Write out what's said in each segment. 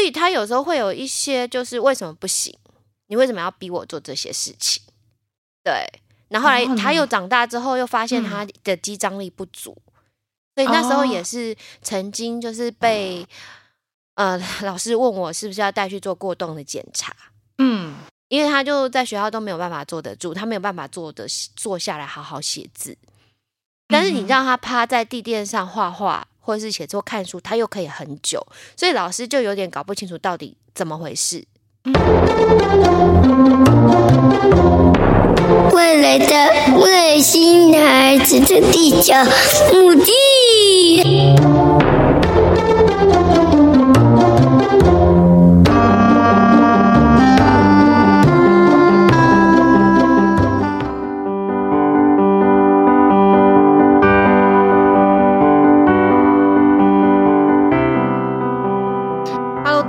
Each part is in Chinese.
所以他有时候会有一些，就是为什么不行？你为什么要逼我做这些事情？对，然后后来他又长大之后，又发现他的肌张力不足，所以那时候也是曾经就是被呃老师问我是不是要带去做过动的检查。嗯，因为他就在学校都没有办法坐得住，他没有办法坐的坐下来好好写字。但是你让他趴在地垫上画画，或者是写作、看书，他又可以很久，所以老师就有点搞不清楚到底怎么回事。未来的外星孩子的地球母地。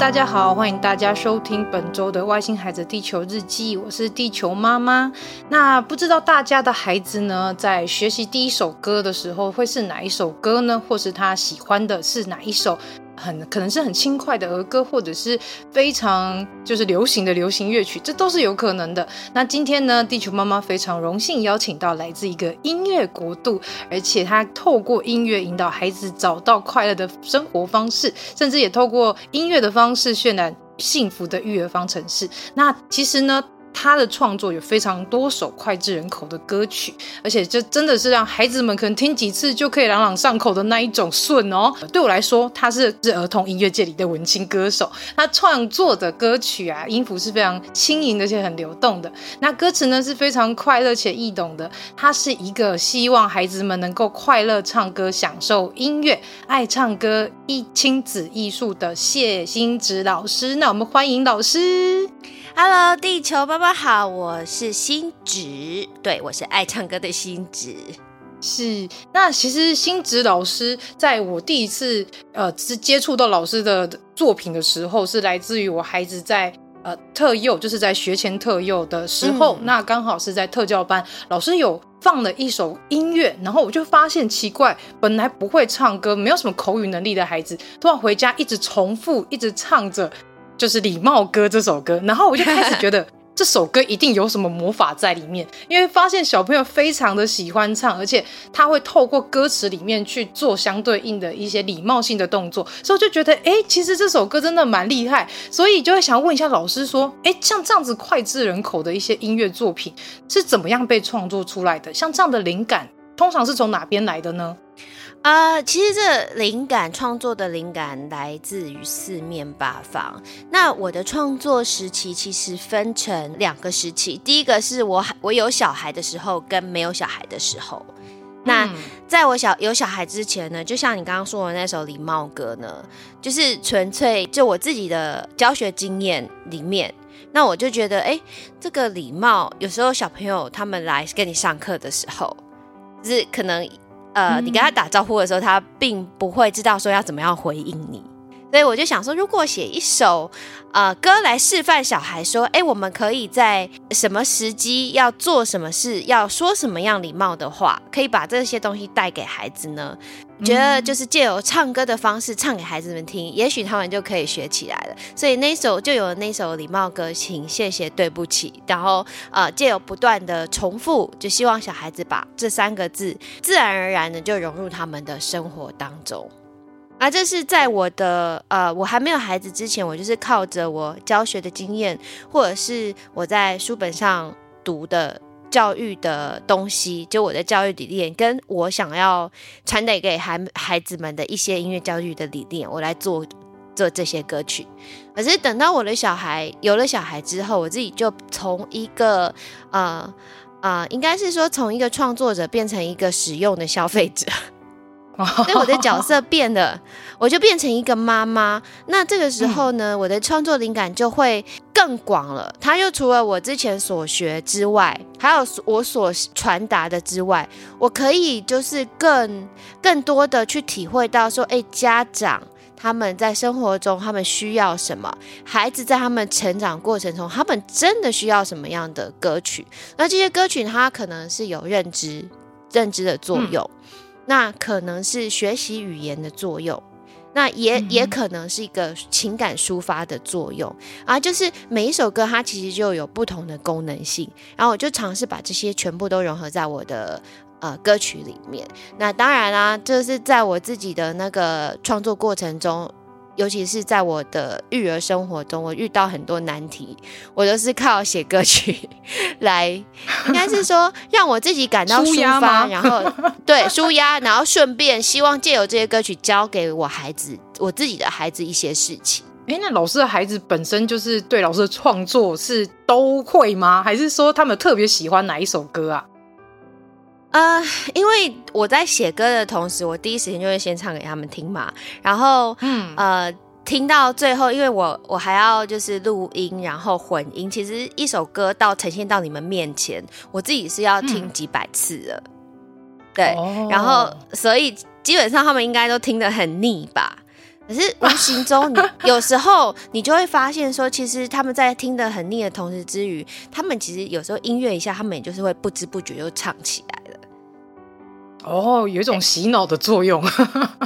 大家好，欢迎大家收听本周的《外星孩子地球日记》，我是地球妈妈。那不知道大家的孩子呢，在学习第一首歌的时候，会是哪一首歌呢？或是他喜欢的是哪一首？很可能是很轻快的儿歌，或者是非常就是流行的流行乐曲，这都是有可能的。那今天呢，地球妈妈非常荣幸邀请到来自一个音乐国度，而且她透过音乐引导孩子找到快乐的生活方式，甚至也透过音乐的方式渲染幸福的育儿方程式。那其实呢，他的创作有非常多首脍炙人口的歌曲，而且这真的是让孩子们可能听几次就可以朗朗上口的那一种顺哦。对我来说，他是是儿童音乐界里的文青歌手。他创作的歌曲啊，音符是非常轻盈而且很流动的。那歌词呢是非常快乐且易懂的。他是一个希望孩子们能够快乐唱歌、享受音乐、爱唱歌、一亲子艺术的谢欣芷老师。那我们欢迎老师。Hello，地球爸爸好，我是欣芷，对，我是爱唱歌的欣芷。是，那其实欣芷老师在我第一次呃是接触到老师的作品的时候，是来自于我孩子在呃特幼，就是在学前特幼的时候，嗯、那刚好是在特教班，老师有放了一首音乐，然后我就发现奇怪，本来不会唱歌、没有什么口语能力的孩子，突然回家一直重复，一直唱着。就是《礼貌歌》这首歌，然后我就开始觉得 这首歌一定有什么魔法在里面，因为发现小朋友非常的喜欢唱，而且他会透过歌词里面去做相对应的一些礼貌性的动作，所以就觉得，哎，其实这首歌真的蛮厉害，所以就会想问一下老师说，哎，像这样子脍炙人口的一些音乐作品是怎么样被创作出来的？像这样的灵感通常是从哪边来的呢？啊、呃，其实这灵感创作的灵感来自于四面八方。那我的创作时期其实分成两个时期，第一个是我我有小孩的时候，跟没有小孩的时候。那在我小有小孩之前呢，就像你刚刚说的那首礼貌歌呢，就是纯粹就我自己的教学经验里面，那我就觉得，哎，这个礼貌有时候小朋友他们来跟你上课的时候，就是可能。呃，你跟他打招呼的时候，他并不会知道说要怎么样回应你，所以我就想说，如果写一首呃歌来示范小孩说，哎，我们可以在什么时机要做什么事，要说什么样礼貌的话，可以把这些东西带给孩子呢？觉得就是借由唱歌的方式唱给孩子们听，也许他们就可以学起来了。所以那首就有那首礼貌歌，请谢谢对不起。然后呃，借由不断的重复，就希望小孩子把这三个字自然而然的就融入他们的生活当中。而这是在我的呃我还没有孩子之前，我就是靠着我教学的经验，或者是我在书本上读的。教育的东西，就我的教育理念，跟我想要传递给孩孩子们的一些音乐教育的理念，我来做做这些歌曲。可是等到我的小孩有了小孩之后，我自己就从一个呃呃，应该是说从一个创作者变成一个使用的消费者。所以我的角色变了，我就变成一个妈妈。那这个时候呢，我的创作灵感就会更广了。它又除了我之前所学之外，还有我所传达的之外，我可以就是更更多的去体会到说，哎，家长他们在生活中他们需要什么，孩子在他们成长过程中，他们真的需要什么样的歌曲？那这些歌曲它可能是有认知认知的作用。嗯那可能是学习语言的作用，那也也可能是一个情感抒发的作用啊。就是每一首歌它其实就有不同的功能性，然后我就尝试把这些全部都融合在我的呃歌曲里面。那当然啦，这是在我自己的那个创作过程中。尤其是在我的育儿生活中，我遇到很多难题，我都是靠写歌曲来，应该是说让我自己感到抒发，然后 对舒压，然后顺便希望借由这些歌曲教给我孩子，我自己的孩子一些事情。哎，那老师的孩子本身就是对老师的创作是都会吗？还是说他们特别喜欢哪一首歌啊？呃，因为我在写歌的同时，我第一时间就会先唱给他们听嘛。然后，嗯，呃，听到最后，因为我我还要就是录音，然后混音。其实一首歌到呈现到你们面前，我自己是要听几百次的。嗯、对，哦、然后所以基本上他们应该都听得很腻吧。可是无形中，你 有时候你就会发现说，其实他们在听得很腻的同时之余，他们其实有时候音乐一下，他们也就是会不知不觉就唱起来。哦，有一种洗脑的作用，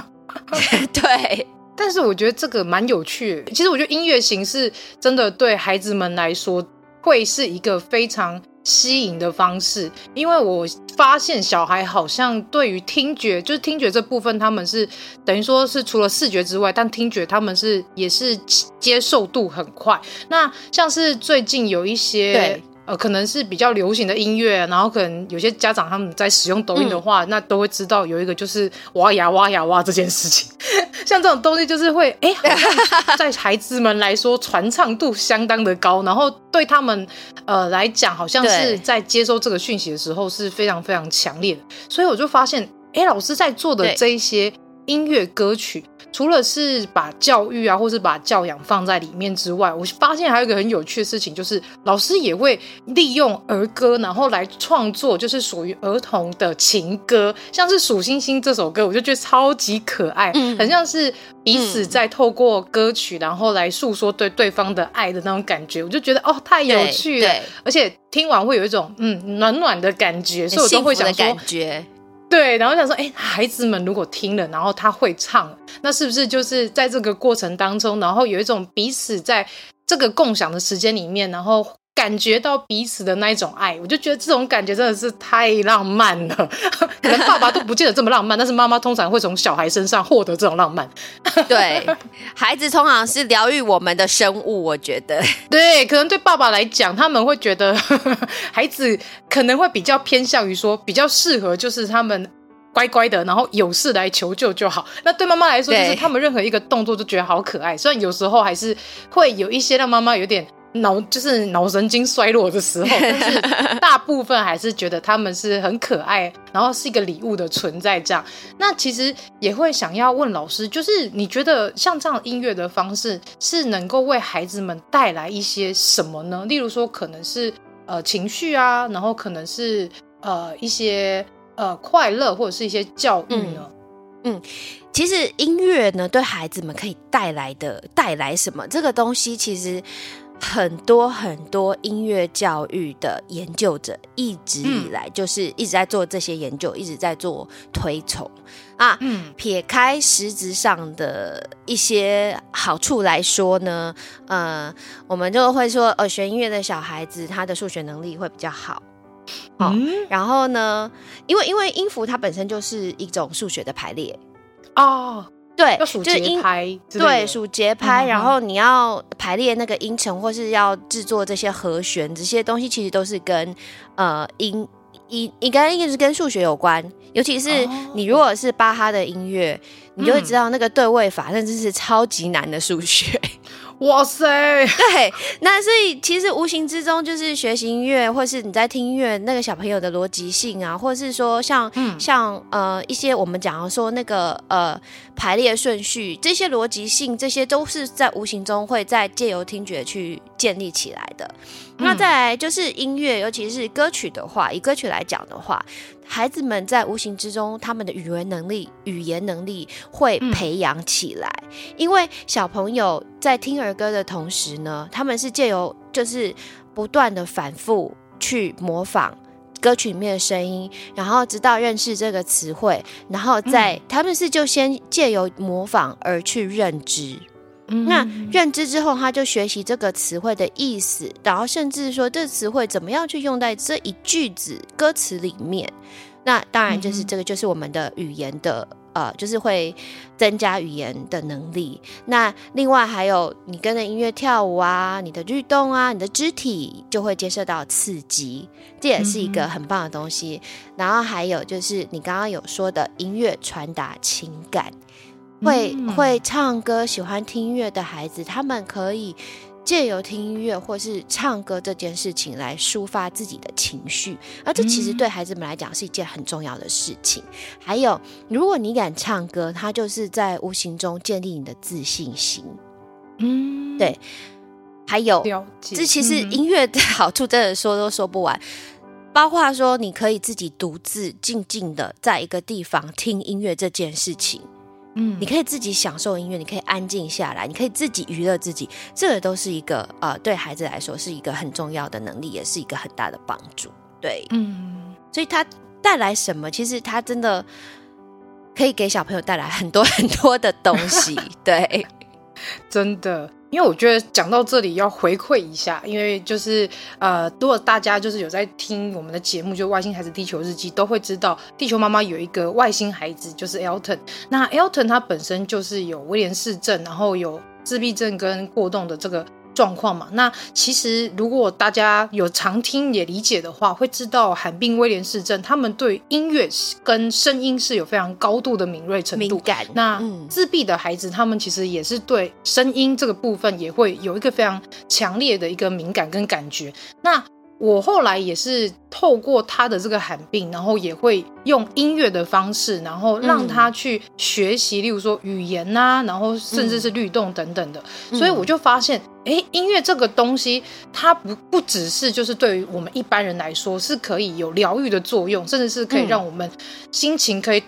对。但是我觉得这个蛮有趣的。其实我觉得音乐形式真的对孩子们来说会是一个非常吸引的方式，因为我发现小孩好像对于听觉，就是听觉这部分，他们是等于说是除了视觉之外，但听觉他们是也是接受度很快。那像是最近有一些。呃，可能是比较流行的音乐，然后可能有些家长他们在使用抖音的话，嗯、那都会知道有一个就是挖呀挖呀挖这件事情。像这种东西就是会，哎，好像 在孩子们来说传唱度相当的高，然后对他们呃来讲，好像是在接收这个讯息的时候是非常非常强烈的。所以我就发现，哎，老师在做的这一些音乐歌曲。除了是把教育啊，或是把教养放在里面之外，我发现还有一个很有趣的事情，就是老师也会利用儿歌，然后来创作，就是属于儿童的情歌，像是《数星星》这首歌，我就觉得超级可爱，嗯、很像是彼此在透过歌曲，然后来诉说对对方的爱的那种感觉，我就觉得哦，太有趣了，而且听完会有一种嗯暖暖的感觉，所以我都会想说。对，然后想说，哎，孩子们如果听了，然后他会唱，那是不是就是在这个过程当中，然后有一种彼此在这个共享的时间里面，然后。感觉到彼此的那一种爱，我就觉得这种感觉真的是太浪漫了。可能爸爸都不见得这么浪漫，但是妈妈通常会从小孩身上获得这种浪漫。对，孩子通常是疗愈我们的生物，我觉得。对，可能对爸爸来讲，他们会觉得孩子可能会比较偏向于说，比较适合就是他们乖乖的，然后有事来求救就好。那对妈妈来说，就是他们任何一个动作都觉得好可爱。虽然有时候还是会有一些让妈妈有点。脑就是脑神经衰弱的时候，但是 大部分还是觉得他们是很可爱，然后是一个礼物的存在。这样，那其实也会想要问老师，就是你觉得像这样音乐的方式，是能够为孩子们带来一些什么呢？例如说，可能是呃情绪啊，然后可能是呃一些呃快乐，或者是一些教育呢？嗯，嗯，其实音乐呢，对孩子们可以带来的带来什么？这个东西其实。很多很多音乐教育的研究者一直以来就是一直在做这些研究，嗯、一直在做推崇啊。嗯，撇开实质上的一些好处来说呢，呃，我们就会说，呃，学音乐的小孩子他的数学能力会比较好。好，嗯、然后呢，因为因为音符它本身就是一种数学的排列哦。对，就数节拍，对，数节拍，然后你要排列那个音程，或是要制作这些和弦，这些东西其实都是跟呃音音应该一直跟数学有关。尤其是你如果是巴哈的音乐，哦、你就会知道那个对位法，甚至是超级难的数学。哇塞，对，那所以其实无形之中就是学习音乐，或是你在听音乐，那个小朋友的逻辑性啊，或是说像、嗯、像呃一些我们讲的说那个呃排列顺序，这些逻辑性，这些都是在无形中会在借由听觉去建立起来的。嗯、那再来就是音乐，尤其是歌曲的话，以歌曲来讲的话。孩子们在无形之中，他们的语文能力、语言能力会培养起来。嗯、因为小朋友在听儿歌的同时呢，他们是借由就是不断的反复去模仿歌曲里面的声音，然后直到认识这个词汇，然后再、嗯、他们是就先借由模仿而去认知。嗯、那认知之后，他就学习这个词汇的意思，然后甚至说这词汇怎么样去用在这一句子歌词里面。那当然就是这个，就是我们的语言的、嗯、呃，就是会增加语言的能力。那另外还有你跟着音乐跳舞啊，你的律动啊，你的肢体就会接受到刺激，这也是一个很棒的东西。嗯、然后还有就是你刚刚有说的音乐传达情感。会会唱歌、喜欢听音乐的孩子，他们可以借由听音乐或是唱歌这件事情来抒发自己的情绪，而这其实对孩子们来讲是一件很重要的事情。还有，如果你敢唱歌，它就是在无形中建立你的自信心。嗯，对。还有，这其实音乐的好处真的说都说不完，包括说你可以自己独自静静的在一个地方听音乐这件事情。嗯，你可以自己享受音乐，你可以安静下来，你可以自己娱乐自己，这个都是一个呃，对孩子来说是一个很重要的能力，也是一个很大的帮助。对，嗯，所以它带来什么？其实它真的可以给小朋友带来很多很多的东西。对，真的。因为我觉得讲到这里要回馈一下，因为就是呃，如果大家就是有在听我们的节目，就《外星孩子地球日记》，都会知道地球妈妈有一个外星孩子，就是 Elton。那 Elton 他本身就是有威廉氏症，然后有自闭症跟过动的这个。状况嘛，那其实如果大家有常听也理解的话，会知道罕病威廉氏症，他们对音乐跟声音是有非常高度的敏锐程度。敏感。那自闭的孩子，他们其实也是对声音这个部分也会有一个非常强烈的一个敏感跟感觉。那我后来也是透过他的这个罕病，然后也会用音乐的方式，然后让他去学习，例如说语言呐、啊，然后甚至是律动等等的。所以我就发现，哎，音乐这个东西，它不不只是就是对于我们一般人来说是可以有疗愈的作用，甚至是可以让我们心情可以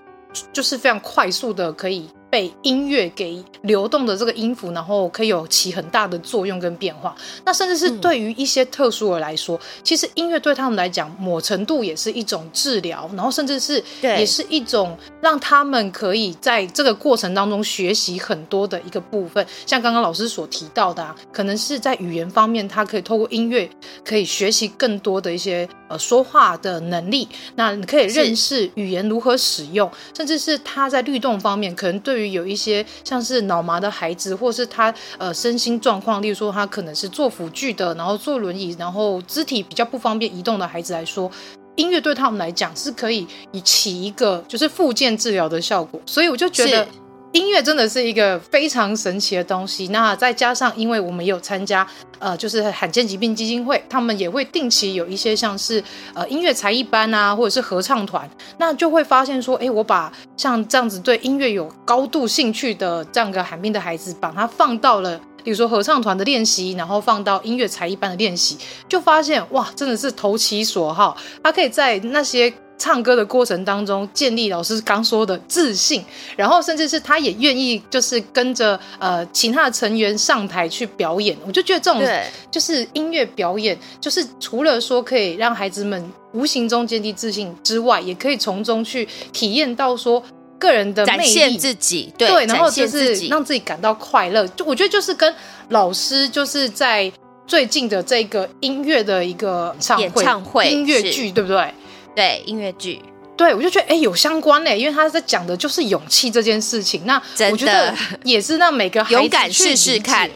就是非常快速的可以。被音乐给流动的这个音符，然后可以有起很大的作用跟变化。那甚至是对于一些特殊的来说，嗯、其实音乐对他们来讲，某程度也是一种治疗，然后甚至是也是一种让他们可以在这个过程当中学习很多的一个部分。像刚刚老师所提到的、啊，可能是在语言方面，他可以透过音乐可以学习更多的一些呃说话的能力。那你可以认识语言如何使用，甚至是他在律动方面，可能对。对于有一些像是脑麻的孩子，或是他呃身心状况，例如说他可能是坐辅具的，然后坐轮椅，然后肢体比较不方便移动的孩子来说，音乐对他们来讲是可以以起一个就是复健治疗的效果，所以我就觉得。音乐真的是一个非常神奇的东西。那再加上，因为我们有参加，呃，就是罕见疾病基金会，他们也会定期有一些像是呃音乐才艺班啊，或者是合唱团，那就会发现说，哎，我把像这样子对音乐有高度兴趣的这样个罕病的孩子，把他放到了，比如说合唱团的练习，然后放到音乐才艺班的练习，就发现哇，真的是投其所好，他可以在那些。唱歌的过程当中，建立老师刚说的自信，然后甚至是他也愿意就是跟着呃其他的成员上台去表演。我就觉得这种就是音乐表演，就是除了说可以让孩子们无形中建立自信之外，也可以从中去体验到说个人的魅力，展现自己，对，对，然后就是让自己感到快乐。就我觉得就是跟老师就是在最近的这个音乐的一个演唱会音乐剧，对不对？对音乐剧，对我就觉得哎有相关嘞，因为他在讲的就是勇气这件事情。那我觉得也是让每个孩子勇敢试试看，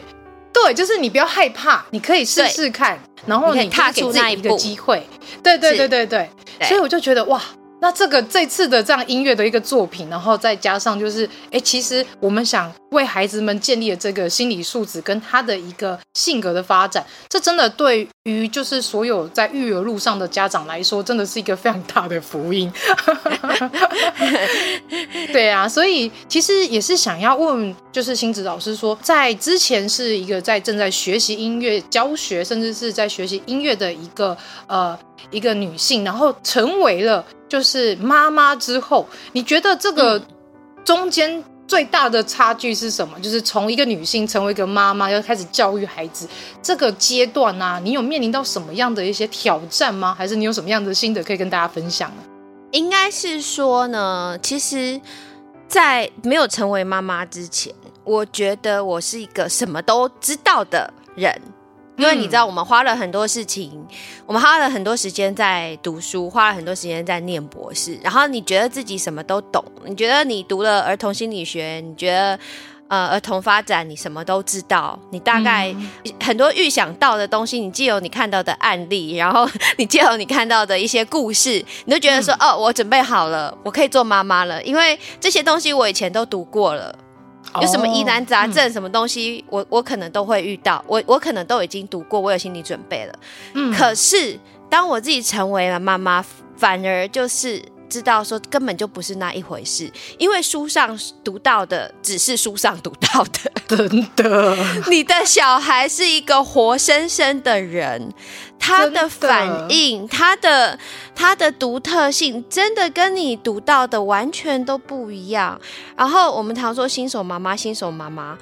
对，就是你不要害怕，你可以试试看，然后你踏出那一步，机会。对对对对。对，所以我就觉得哇，那这个这次的这样音乐的一个作品，然后再加上就是，哎，其实我们想为孩子们建立的这个心理素质跟他的一个性格的发展，这真的对于就是所有在育儿路上的家长来说，真的是一个非常大的福音。对啊，所以其实也是想要问，就是星子老师说，在之前是一个在正在学习音乐教学，甚至是在学习音乐的一个呃一个女性，然后成为了。就是妈妈之后，你觉得这个中间最大的差距是什么？嗯、就是从一个女性成为一个妈妈，要开始教育孩子这个阶段呢、啊？你有面临到什么样的一些挑战吗？还是你有什么样的心得可以跟大家分享呢？应该是说呢，其实，在没有成为妈妈之前，我觉得我是一个什么都知道的人。因为你知道，我们花了很多事情，嗯、我们花了很多时间在读书，花了很多时间在念博士。然后你觉得自己什么都懂，你觉得你读了儿童心理学，你觉得呃儿童发展你什么都知道，你大概很多预想到的东西，你既有你看到的案例，然后你既有你看到的一些故事，你就觉得说、嗯、哦，我准备好了，我可以做妈妈了，因为这些东西我以前都读过了。有什么疑难杂症，什么东西，我我可能都会遇到，我我可能都已经读过，我有心理准备了。嗯，可是当我自己成为了妈妈，反而就是。知道说根本就不是那一回事，因为书上读到的只是书上读到的，真的。你的小孩是一个活生生的人，他的反应，他的他的独特性，真的跟你读到的完全都不一样。然后我们常说新手妈妈，新手妈妈，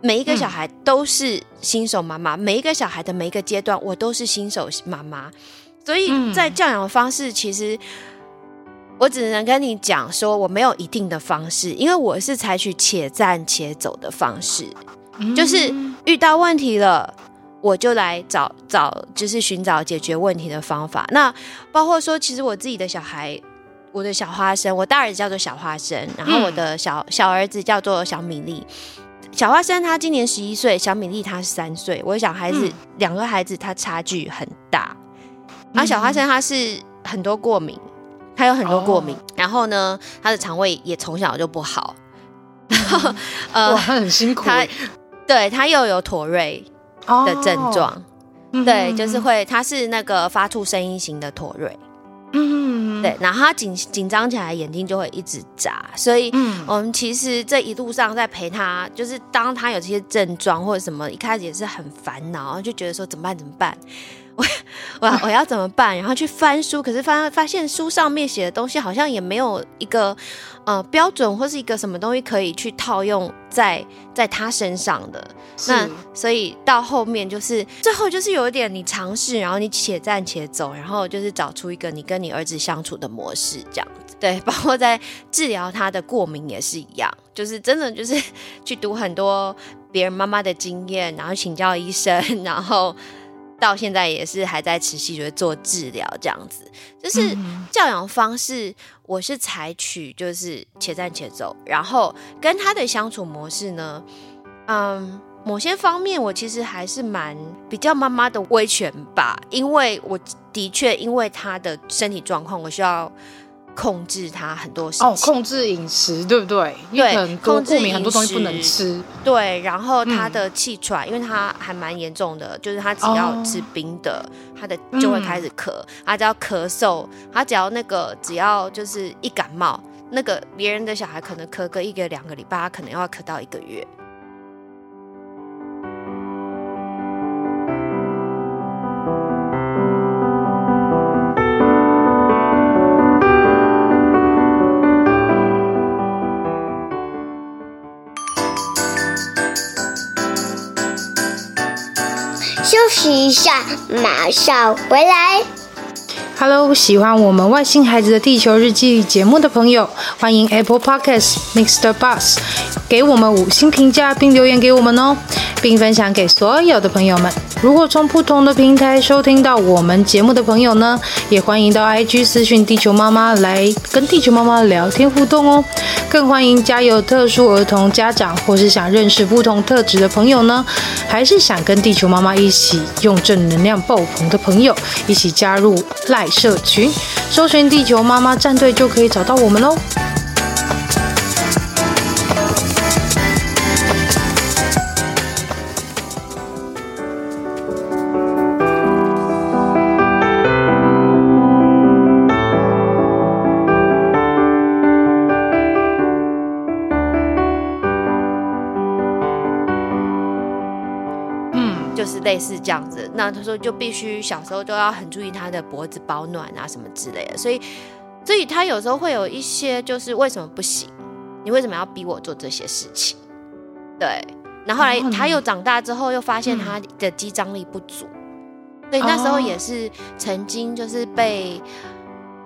每一个小孩都是新手妈妈，每一个小孩的每一个阶段，我都是新手妈妈。所以在教养方式，其实。我只能跟你讲说，我没有一定的方式，因为我是采取且战且走的方式，就是遇到问题了，我就来找找，就是寻找解决问题的方法。那包括说，其实我自己的小孩，我的小花生，我大儿子叫做小花生，然后我的小小儿子叫做小米粒。小花生他今年十一岁，小米粒他是三岁。我的小孩子两个孩子他差距很大，然后小花生他是很多过敏。他有很多过敏，oh. 然后呢，他的肠胃也从小就不好，然后 呃，哇，他很辛苦。他对他又有妥瑞的症状，oh. 对，就是会，他是那个发出声音型的妥瑞，嗯，对，然后他紧紧张起来，眼睛就会一直眨，所以，我们其实这一路上在陪他，就是当他有这些症状或者什么，一开始也是很烦恼，就觉得说怎么办？怎么办？我 我我要怎么办？然后去翻书，可是发发现书上面写的东西好像也没有一个呃标准或是一个什么东西可以去套用在在他身上的。那所以到后面就是最后就是有一点你尝试，然后你且战且走，然后就是找出一个你跟你儿子相处的模式这样子。对，包括在治疗他的过敏也是一样，就是真的就是去读很多别人妈妈的经验，然后请教医生，然后。到现在也是还在持续的做治疗，这样子就是教养方式，我是采取就是且战且走，然后跟他的相处模式呢，嗯，某些方面我其实还是蛮比较妈妈的威权吧，因为我的确因为他的身体状况，我需要。控制他很多事情哦，控制饮食，对不对？对，控制很多东西不能吃。对，然后他的气喘，嗯、因为他还蛮严重的，就是他只要吃冰的，哦、他的就会开始咳。嗯、他只要咳嗽，他只要那个只要就是一感冒，那个别人的小孩可能咳个一个两个礼拜，他可能要咳到一个月。息一下，马上回来。Hello，喜欢我们外星孩子的地球日记节目的朋友，欢迎 Apple Podcasts、Mixer Bus。给我们五星评价并留言给我们哦，并分享给所有的朋友们。如果从不同的平台收听到我们节目的朋友呢，也欢迎到 IG 私讯地球妈妈来跟地球妈妈聊天互动哦。更欢迎家有特殊儿童家长或是想认识不同特质的朋友呢，还是想跟地球妈妈一起用正能量爆棚的朋友，一起加入赖社群，搜寻地球妈妈战队就可以找到我们喽。类似这样子，那他说就必须小时候都要很注意他的脖子保暖啊什么之类的，所以，所以他有时候会有一些就是为什么不行？你为什么要逼我做这些事情？对，然后后来他又长大之后又发现他的肌张力不足，所以那时候也是曾经就是被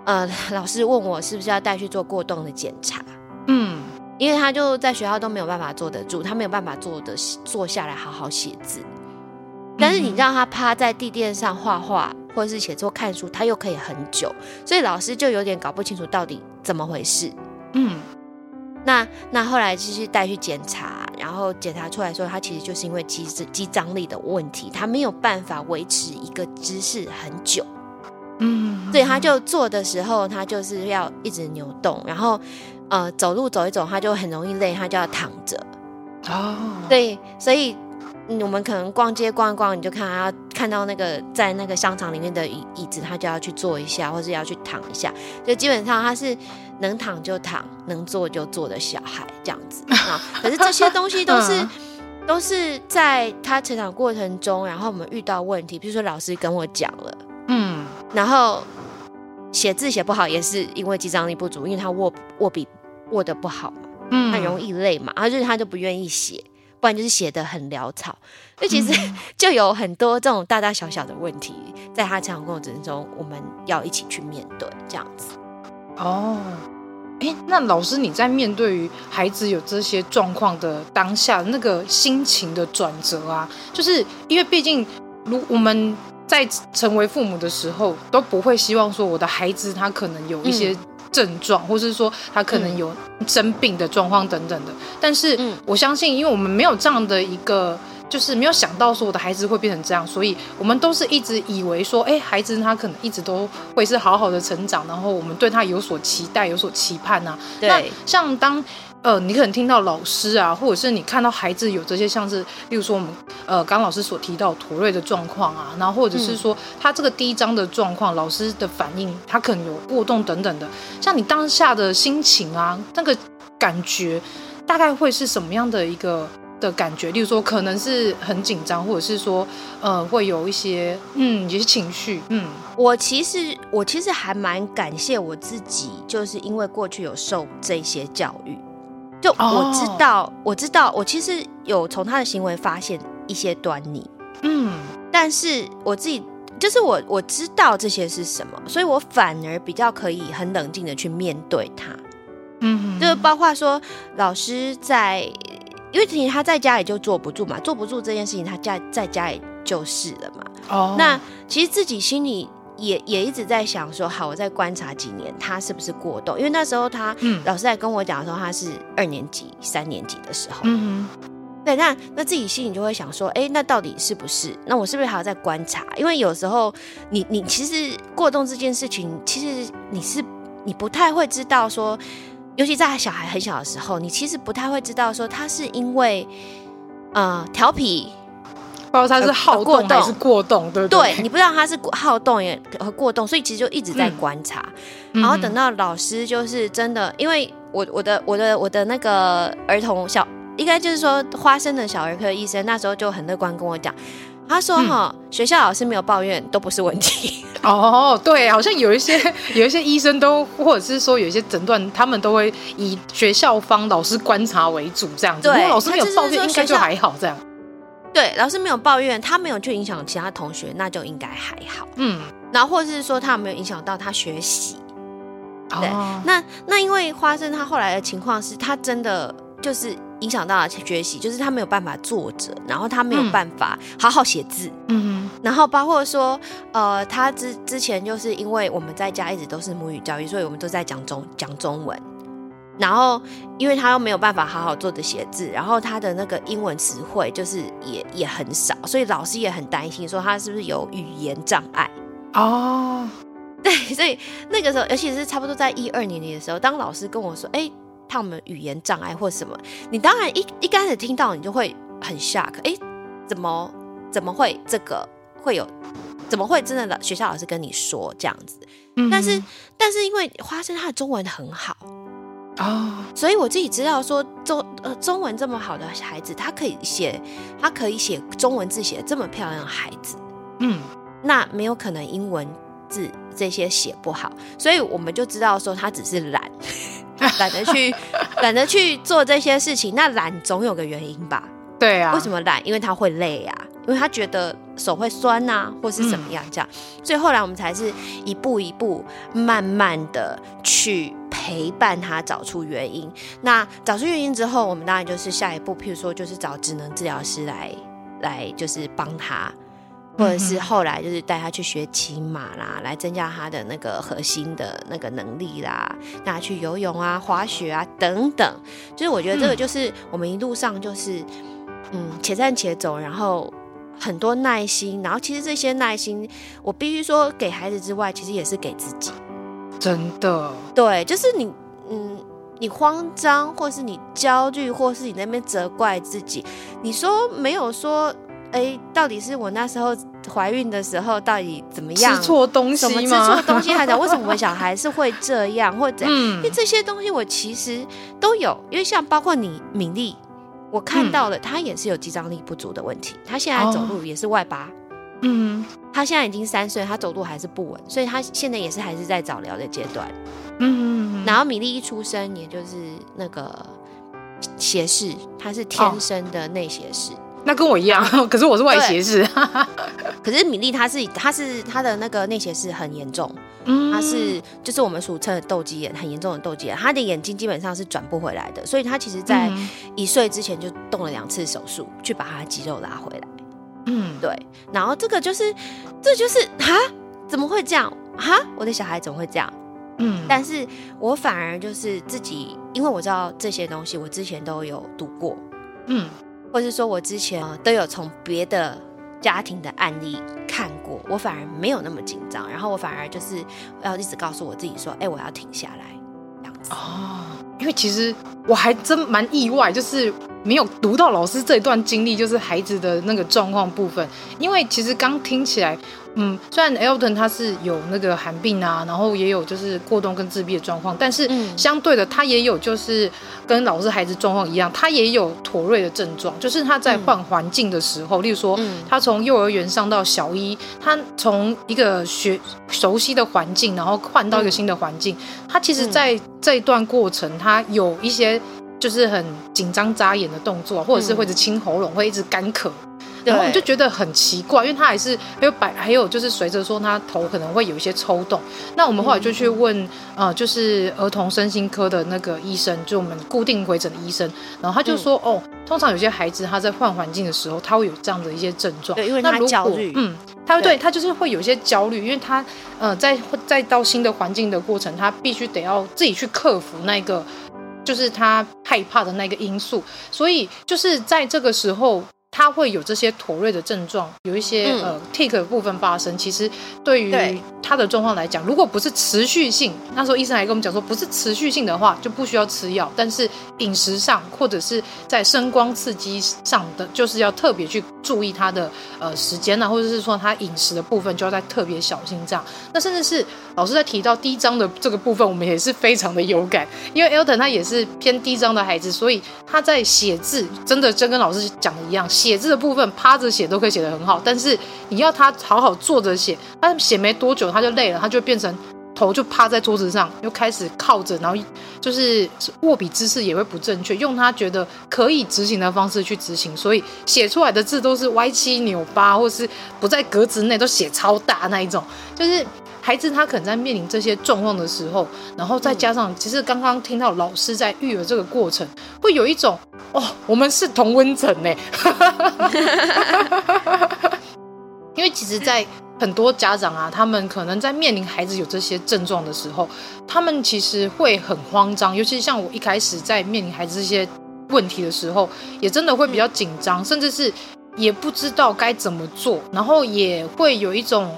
呃老师问我是不是要带去做过动的检查，嗯，因为他就在学校都没有办法坐得住，他没有办法坐的坐下来好好写字。但是你让他趴在地垫上画画，或者是写作、看书，他又可以很久，所以老师就有点搞不清楚到底怎么回事。嗯，那那后来就是带去检查，然后检查出来说，他其实就是因为肌肌张力的问题，他没有办法维持一个姿势很久。嗯，所以他就坐的时候，他就是要一直扭动，然后呃走路走一走，他就很容易累，他就要躺着。哦，对，所以。我们可能逛街逛一逛，你就看他看到那个在那个商场里面的椅椅子，他就要去坐一下，或是要去躺一下。就基本上他是能躺就躺，能坐就坐的小孩这样子啊。可是这些东西都是都是在他成长过程中，然后我们遇到问题，比如说老师跟我讲了，嗯，然后写字写不好也是因为肌张力不足，因为他握握笔握的不好嘛，嗯，很容易累嘛，然后就是他就不愿意写。不然就是写的很潦草，所以其实 就有很多这种大大小小的问题，在他成长过程中，我们要一起去面对这样子。哦，哎，那老师你在面对于孩子有这些状况的当下，那个心情的转折啊，就是因为毕竟，如我们在成为父母的时候，都不会希望说我的孩子他可能有一些、嗯。症状，或是说他可能有生病的状况等等的，但是我相信，因为我们没有这样的一个，就是没有想到说我的孩子会变成这样，所以我们都是一直以为说，哎，孩子他可能一直都会是好好的成长，然后我们对他有所期待，有所期盼呐。对，那像当。呃，你可能听到老师啊，或者是你看到孩子有这些，像是，例如说我们呃，刚老师所提到妥瑞的状况啊，然后或者是说他这个第一章的状况，老师的反应，他可能有过动等等的，像你当下的心情啊，那个感觉大概会是什么样的一个的感觉？例如说，可能是很紧张，或者是说，呃，会有一些嗯，一些情绪。嗯，我其实我其实还蛮感谢我自己，就是因为过去有受这些教育。就我知道，oh. 我知道，我其实有从他的行为发现一些端倪，嗯，但是我自己就是我我知道这些是什么，所以我反而比较可以很冷静的去面对他，嗯、mm，hmm. 就是包括说老师在，因为其实他在家里就坐不住嘛，坐不住这件事情，他家在家里就是了嘛，哦，oh. 那其实自己心里。也也一直在想说，好，我再观察几年，他是不是过动？因为那时候他、嗯、老师在跟我讲说，他是二年级、三年级的时候。嗯，对，那那自己心里就会想说，哎，那到底是不是？那我是不是还要再观察？因为有时候你你其实过动这件事情，其实你是你不太会知道说，尤其在小孩很小的时候，你其实不太会知道说他是因为呃调皮。不知道他是好动还是过动，对不对？对，你不知道他是好动也和过动，所以其实就一直在观察。嗯、然后等到老师就是真的，因为我我的我的我的那个儿童小，应该就是说花生的小儿科医生，那时候就很乐观跟我讲，他说哈，嗯、学校老师没有抱怨都不是问题。哦，对，好像有一些有一些医生都，或者是说有一些诊断，他们都会以学校方老师观察为主这样子。对，老师没有抱怨，应该就还好这样。对，老师没有抱怨，他没有去影响其他同学，那就应该还好。嗯，然后或者是说他有没有影响到他学习？对，哦、那那因为花生他后来的情况是他真的就是影响到了学习，就是他没有办法坐着，然后他没有办法好好写字。嗯然后包括说，呃，他之之前就是因为我们在家一直都是母语教育，所以我们都在讲中讲中文。然后，因为他又没有办法好好坐着写字，然后他的那个英文词汇就是也也很少，所以老师也很担心，说他是不是有语言障碍。哦，对，所以那个时候，尤其是差不多在一二年级的时候，当老师跟我说：“哎，他们语言障碍或什么”，你当然一一开始听到，你就会很 shock，哎，怎么怎么会这个会有？怎么会真的老学校老师跟你说这样子？嗯、但是但是因为花生他的中文很好。哦，所以我自己知道说中呃中文这么好的孩子，他可以写，他可以写中文字写的这么漂亮的孩子，嗯，那没有可能英文字这些写不好，所以我们就知道说他只是懒，懒得去 懒得去做这些事情。那懒总有个原因吧？对啊，为什么懒？因为他会累啊，因为他觉得手会酸呐、啊，或是怎么样这样。嗯、所以后来我们才是一步一步慢慢的去。陪伴他找出原因，那找出原因之后，我们当然就是下一步，譬如说就是找职能治疗师来来就是帮他，或者是后来就是带他去学骑马啦，来增加他的那个核心的那个能力啦，那去游泳啊、滑雪啊等等。就是我觉得这个就是我们一路上就是嗯且战且走，然后很多耐心，然后其实这些耐心，我必须说给孩子之外，其实也是给自己。真的，对，就是你，嗯，你慌张，或是你焦虑，或是你那边责怪自己。你说没有说，哎，到底是我那时候怀孕的时候到底怎么样？吃错东西吗？吃错东西？还 讲为什么我小孩是会这样，或者、嗯、因为这些东西我其实都有，因为像包括你敏丽，我看到了，她、嗯、也是有肌张力不足的问题，她现在走路也是外八。哦嗯，他现在已经三岁，他走路还是不稳，所以他现在也是还是在早疗的阶段。嗯，然后米粒一出生，也就是那个斜视，他是天生的内斜视。哦，那跟我一样，可是我是外斜视。可是米粒他是他是他的那个内斜视很严重，嗯，他是就是我们俗称的斗鸡眼，很严重的斗鸡眼，他的眼睛基本上是转不回来的，所以他其实在一岁之前就动了两次手术，去把他的肌肉拉回来。嗯，对，然后这个就是，这就是哈，怎么会这样？哈，我的小孩怎么会这样？嗯，但是我反而就是自己，因为我知道这些东西，我之前都有读过，嗯，或是说我之前都有从别的家庭的案例看过，我反而没有那么紧张，然后我反而就是要一直告诉我自己说，哎，我要停下来，这样子。哦，因为其实我还真蛮意外，就是。没有读到老师这一段经历，就是孩子的那个状况部分。因为其实刚听起来，嗯，虽然 Elton 他是有那个寒病啊，然后也有就是过冬跟自闭的状况，但是相对的，他也有就是跟老师孩子状况一样，他也有妥瑞的症状，就是他在换环境的时候，例如说他从幼儿园上到小一，他从一个学熟悉的环境，然后换到一个新的环境，他其实在这一段过程，他有一些。就是很紧张扎眼的动作，或者是会一直清喉咙，会一直干咳，然后我们就觉得很奇怪，因为他还是还有摆，还有就是随着说他头可能会有一些抽动。那我们后来就去问，呃，就是儿童身心科的那个医生，就我们固定回诊的医生，然后他就说，哦，通常有些孩子他在换环境的时候，他会有这样的一些症状，对，因为他焦虑，嗯，他对，对他就是会有一些焦虑，因为他呃在在到新的环境的过程，他必须得要自己去克服那个。就是他害怕的那个因素，所以就是在这个时候。他会有这些妥瑞的症状，有一些、嗯、呃 tic 的部分发生。其实对于他的状况来讲，如果不是持续性，那时候医生还跟我们讲说，不是持续性的话，就不需要吃药。但是饮食上或者是在声光刺激上的，就是要特别去注意他的呃时间呢，或者是说他饮食的部分就要再特别小心这样。那甚至是老师在提到低张的这个部分，我们也是非常的有感，因为 Elton 他也是偏低张的孩子，所以他在写字真的真跟老师讲的一样。写字的部分趴着写都可以写得很好，但是你要他好好坐着写，他写没多久他就累了，他就变成头就趴在桌子上，又开始靠着，然后就是握笔姿势也会不正确，用他觉得可以执行的方式去执行，所以写出来的字都是歪七扭八，或是不在格子内，都写超大那一种，就是。孩子他可能在面临这些状况的时候，然后再加上，其实刚刚听到老师在育儿这个过程，会有一种哦，我们是同温层呢。因为其实，在很多家长啊，他们可能在面临孩子有这些症状的时候，他们其实会很慌张，尤其像我一开始在面临孩子这些问题的时候，也真的会比较紧张，甚至是也不知道该怎么做，然后也会有一种。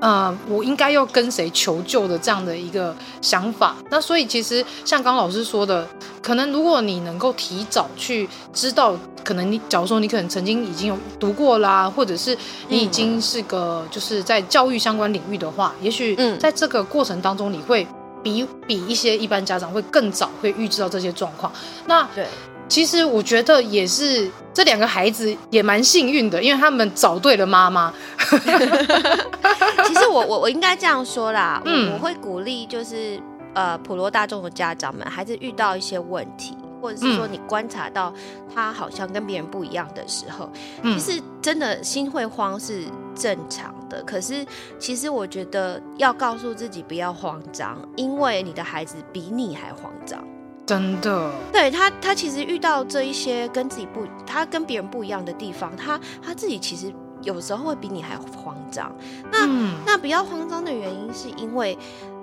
呃，我应该要跟谁求救的这样的一个想法。那所以其实像刚老师说的，可能如果你能够提早去知道，可能你假如说你可能曾经已经有读过啦，或者是你已经是个就是在教育相关领域的话，也许在这个过程当中，你会比比一些一般家长会更早会预知到这些状况。那对。其实我觉得也是，这两个孩子也蛮幸运的，因为他们找对了妈妈。其实我我我应该这样说啦，嗯、我我会鼓励就是呃普罗大众的家长们，孩子遇到一些问题，或者是说你观察到他好像跟别人不一样的时候，嗯、其实真的心会慌是正常的。可是其实我觉得要告诉自己不要慌张，因为你的孩子比你还慌张。真的，对他，他其实遇到这一些跟自己不，他跟别人不一样的地方，他他自己其实有时候会比你还慌张。那、嗯、那比较慌张的原因，是因为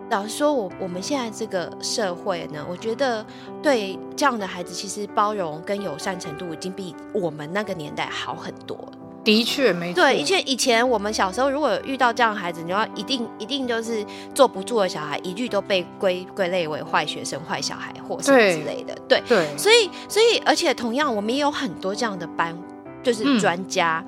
老实说，我我们现在这个社会呢，我觉得对这样的孩子，其实包容跟友善程度已经比我们那个年代好很多。的确没错，对，以前以前我们小时候，如果遇到这样的孩子，你要一定一定就是坐不住的小孩，一律都被归归类为坏学生、坏小孩或什么之类的。对对，对所以所以而且同样，我们也有很多这样的班，就是专家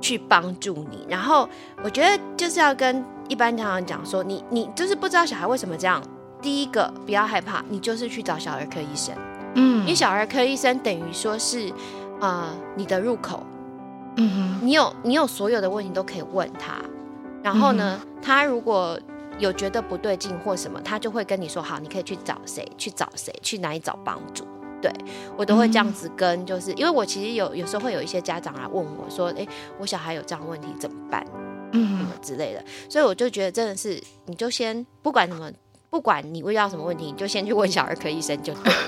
去帮助你。嗯、然后我觉得就是要跟一般家长讲说，你你就是不知道小孩为什么这样，第一个不要害怕，你就是去找小儿科医生。嗯，因为小儿科医生等于说是呃你的入口。嗯，你有你有所有的问题都可以问他，然后呢，嗯、他如果有觉得不对劲或什么，他就会跟你说好，你可以去找谁，去找谁，去哪里找帮助。对，我都会这样子跟，就是因为我其实有有时候会有一些家长来问我说，哎，我小孩有这样的问题怎么办？嗯，什么之类的，所以我就觉得真的是，你就先不管什么，不管你遇到什么问题，你就先去问小儿科医生就对了。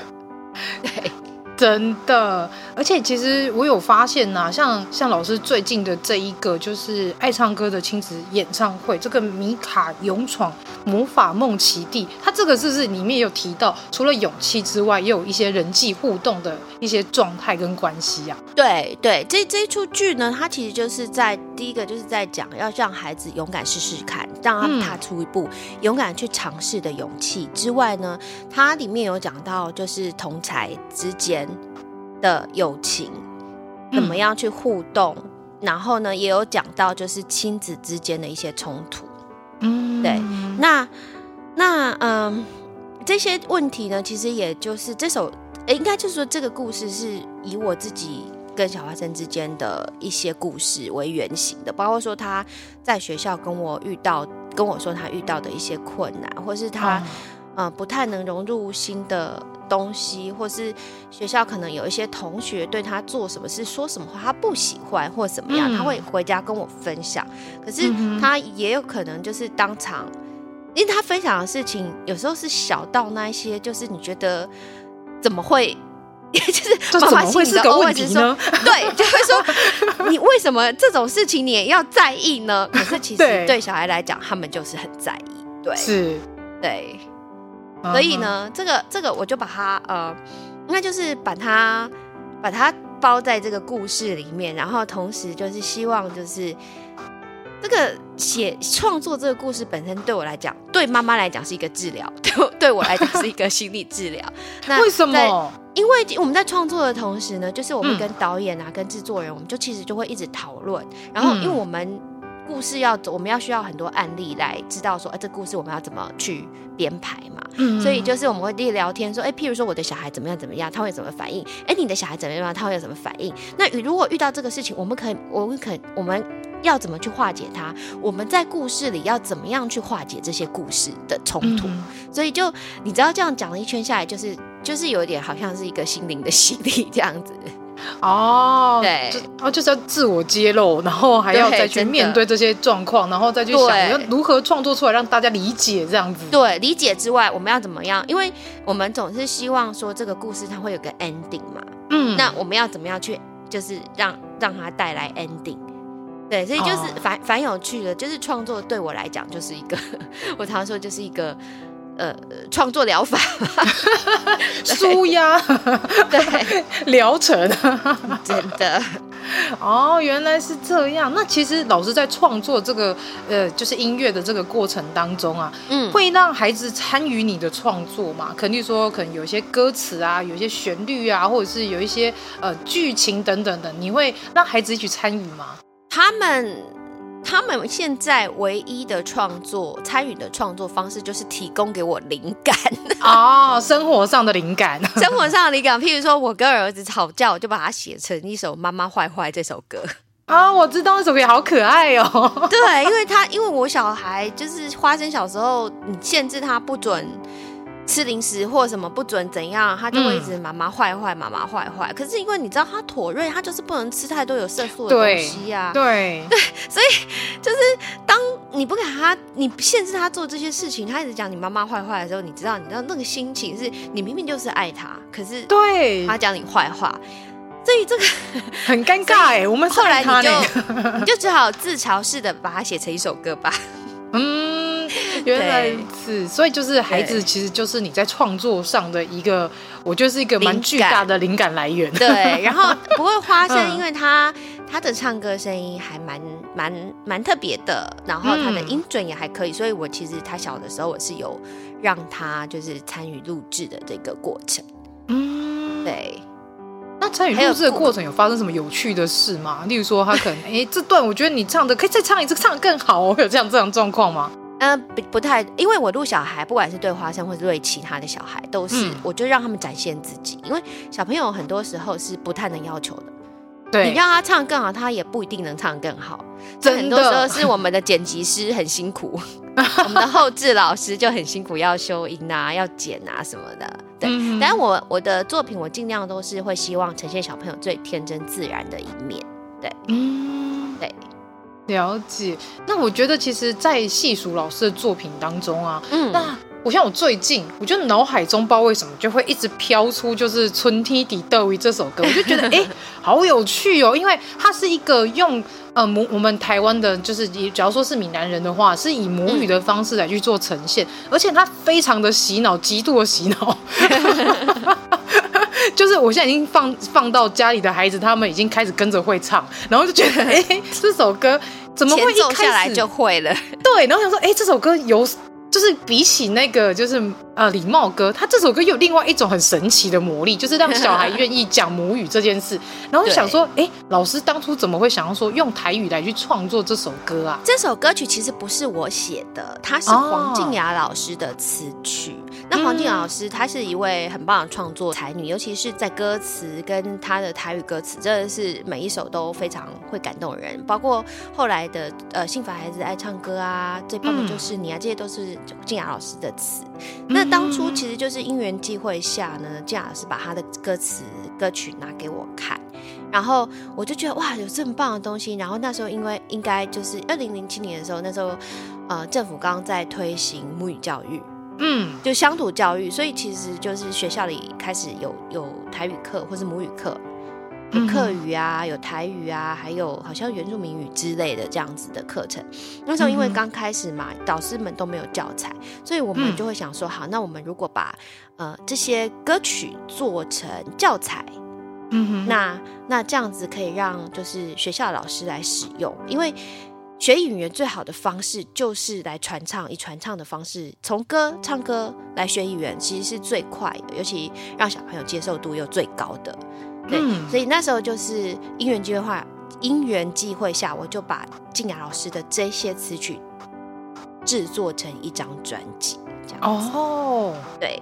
对。真的，而且其实我有发现呐、啊，像像老师最近的这一个就是爱唱歌的亲子演唱会，这个米卡勇闯魔法梦奇地，它这个是不是里面有提到，除了勇气之外，也有一些人际互动的一些状态跟关系啊？对对，这这一出剧呢，它其实就是在第一个就是在讲要让孩子勇敢试试看，让他踏出一步，嗯、勇敢去尝试的勇气之外呢，它里面有讲到就是同才之间。的友情怎么样去互动？嗯、然后呢，也有讲到就是亲子之间的一些冲突。嗯，对。那那嗯，这些问题呢，其实也就是这首，诶，应该就是说这个故事是以我自己跟小花生之间的一些故事为原型的，包括说他在学校跟我遇到，跟我说他遇到的一些困难，或是他嗯、呃、不太能融入新的。东西，或是学校可能有一些同学对他做什么事、说什么话，他不喜欢或怎么样，嗯、他会回家跟我分享。可是他也有可能就是当场，嗯、因为他分享的事情有时候是小到那一些，就是你觉得怎么会，就是妈妈心里的 OS 说，对，就会说你为什么这种事情你也要在意呢？可是其实 对小孩来讲，他们就是很在意，对，是，对。所以呢，这个这个我就把它呃，应该就是把它把它包在这个故事里面，然后同时就是希望就是这个写创作这个故事本身对我来讲，对妈妈来讲是一个治疗，对对我来讲是一个心理治疗。那为什么？因为我们在创作的同时呢，就是我们跟导演啊、嗯、跟制作人，我们就其实就会一直讨论，然后因为我们。故事要走，我们要需要很多案例来知道说，哎、欸，这故事我们要怎么去编排嘛？嗯，所以就是我们会一聊天说，哎、欸，譬如说我的小孩怎么样怎么样，他会怎么反应？哎、欸，你的小孩怎么样，他会有什么反应？那如果遇到这个事情，我们可以，我们可以，我们要怎么去化解它？我们在故事里要怎么样去化解这些故事的冲突？嗯、所以就你知道，这样讲了一圈下来，就是就是有点好像是一个心灵的洗礼这样子。哦，对，哦，就是要自我揭露，然后还要再去面对这些状况，然后再去想要如何创作出来让大家理解这样子。对，理解之外，我们要怎么样？因为我们总是希望说这个故事它会有个 ending 嘛。嗯，那我们要怎么样去，就是让让它带来 ending？对，所以就是反反有趣的，就是创作对我来讲就是一个，我常说就是一个。呃，创作疗法，舒压，对，疗程，真的，哦，原来是这样。那其实老师在创作这个呃，就是音乐的这个过程当中啊，嗯，会让孩子参与你的创作嘛？肯定说，可能有一些歌词啊，有一些旋律啊，或者是有一些呃剧情等等的，你会让孩子一起参与吗？他们。他们现在唯一的创作参与的创作方式，就是提供给我灵感哦，生活上的灵感，生活上的灵感。譬如说，我跟儿子吵架，我就把它写成一首《妈妈坏坏》这首歌啊，我知道那首歌也好可爱哦。对，因为他 因为我小孩就是花生，小时候你限制他不准。吃零食或什么不准怎样，他就会一直妈妈坏坏，妈妈坏坏。可是因为你知道他妥瑞，他就是不能吃太多有色素的东西呀、啊。对 对，所以就是当你不给他，你限制他做这些事情，他一直讲你妈妈坏坏的时候，你知道，你知道那个心情是你明明就是爱他，可是对他讲你坏话，所以这个 很尴尬哎、欸。我们后来你就你就只好自嘲式的把它写成一首歌吧。嗯。原来如此，所以就是孩子，其实就是你在创作上的一个，我觉得是一个蛮巨大的灵感来源。对，然后 不过花生，因为他他的唱歌声音还蛮蛮蛮特别的，然后他的音准也还可以，所以我其实他小的时候我是有让他就是参与录制的这个过程。嗯，对。那参与录制的过程有发生什么有趣的事吗？例如说他可能哎，这段我觉得你唱的可以再唱一次，唱的更好哦，有这样这样状况吗？呃，不不太，因为我录小孩，不管是对花生或是对其他的小孩，都是、嗯、我就让他们展现自己。因为小朋友很多时候是不太能要求的，对，你让他唱更好，他也不一定能唱更好。真的，很多时候是我们的剪辑师很辛苦，我们的后置老师就很辛苦，要修音啊，要剪啊什么的。对，嗯、但我我的作品，我尽量都是会希望呈现小朋友最天真自然的一面。对，嗯，对。了解，那我觉得其实，在细数老师的作品当中啊，嗯，那我像我最近，我觉得脑海中不知道为什么就会一直飘出就是《春天的豆鱼》这首歌，我就觉得哎、欸，好有趣哦，因为它是一个用呃母我们台湾的，就是假如说是闽南人的话，是以母语的方式来去做呈现，而且它非常的洗脑，极度的洗脑。就是我现在已经放放到家里的孩子，他们已经开始跟着会唱，然后就觉得哎、欸，这首歌怎么会一开始下来就会了？对，然后想说哎、欸，这首歌有。就是比起那个，就是呃礼貌歌，他这首歌有另外一种很神奇的魔力，就是让小孩愿意讲母语这件事。然后就想说，哎对，老师当初怎么会想要说用台语来去创作这首歌啊？这首歌曲其实不是我写的，它是黄静雅老师的词曲。哦、那黄静雅老师她是一位很棒的创作才女，尤其是在歌词跟她的台语歌词，真的是每一首都非常会感动人。包括后来的呃幸福孩子爱唱歌啊，最棒的就是你啊，嗯、这些都是。静雅老师的词，那当初其实就是因缘际会下呢，静雅老师把她的歌词歌曲拿给我看，然后我就觉得哇，有这么棒的东西。然后那时候因为应该就是二零零七年的时候，那时候呃政府刚刚在推行母语教育，嗯，就乡土教育，所以其实就是学校里开始有有台语课或是母语课。有客语啊，有台语啊，还有好像原住民语之类的这样子的课程。那时候因为刚开始嘛，导师们都没有教材，所以我们就会想说，好，那我们如果把呃这些歌曲做成教材，嗯哼，那那这样子可以让就是学校老师来使用，因为学语言最好的方式就是来传唱，以传唱的方式从歌唱歌来学语言，其实是最快的，尤其让小朋友接受度又最高的。对，所以那时候就是因缘机会下，因缘际会下，我就把静雅老师的这些词曲制作成一张专辑，这样子。哦，对，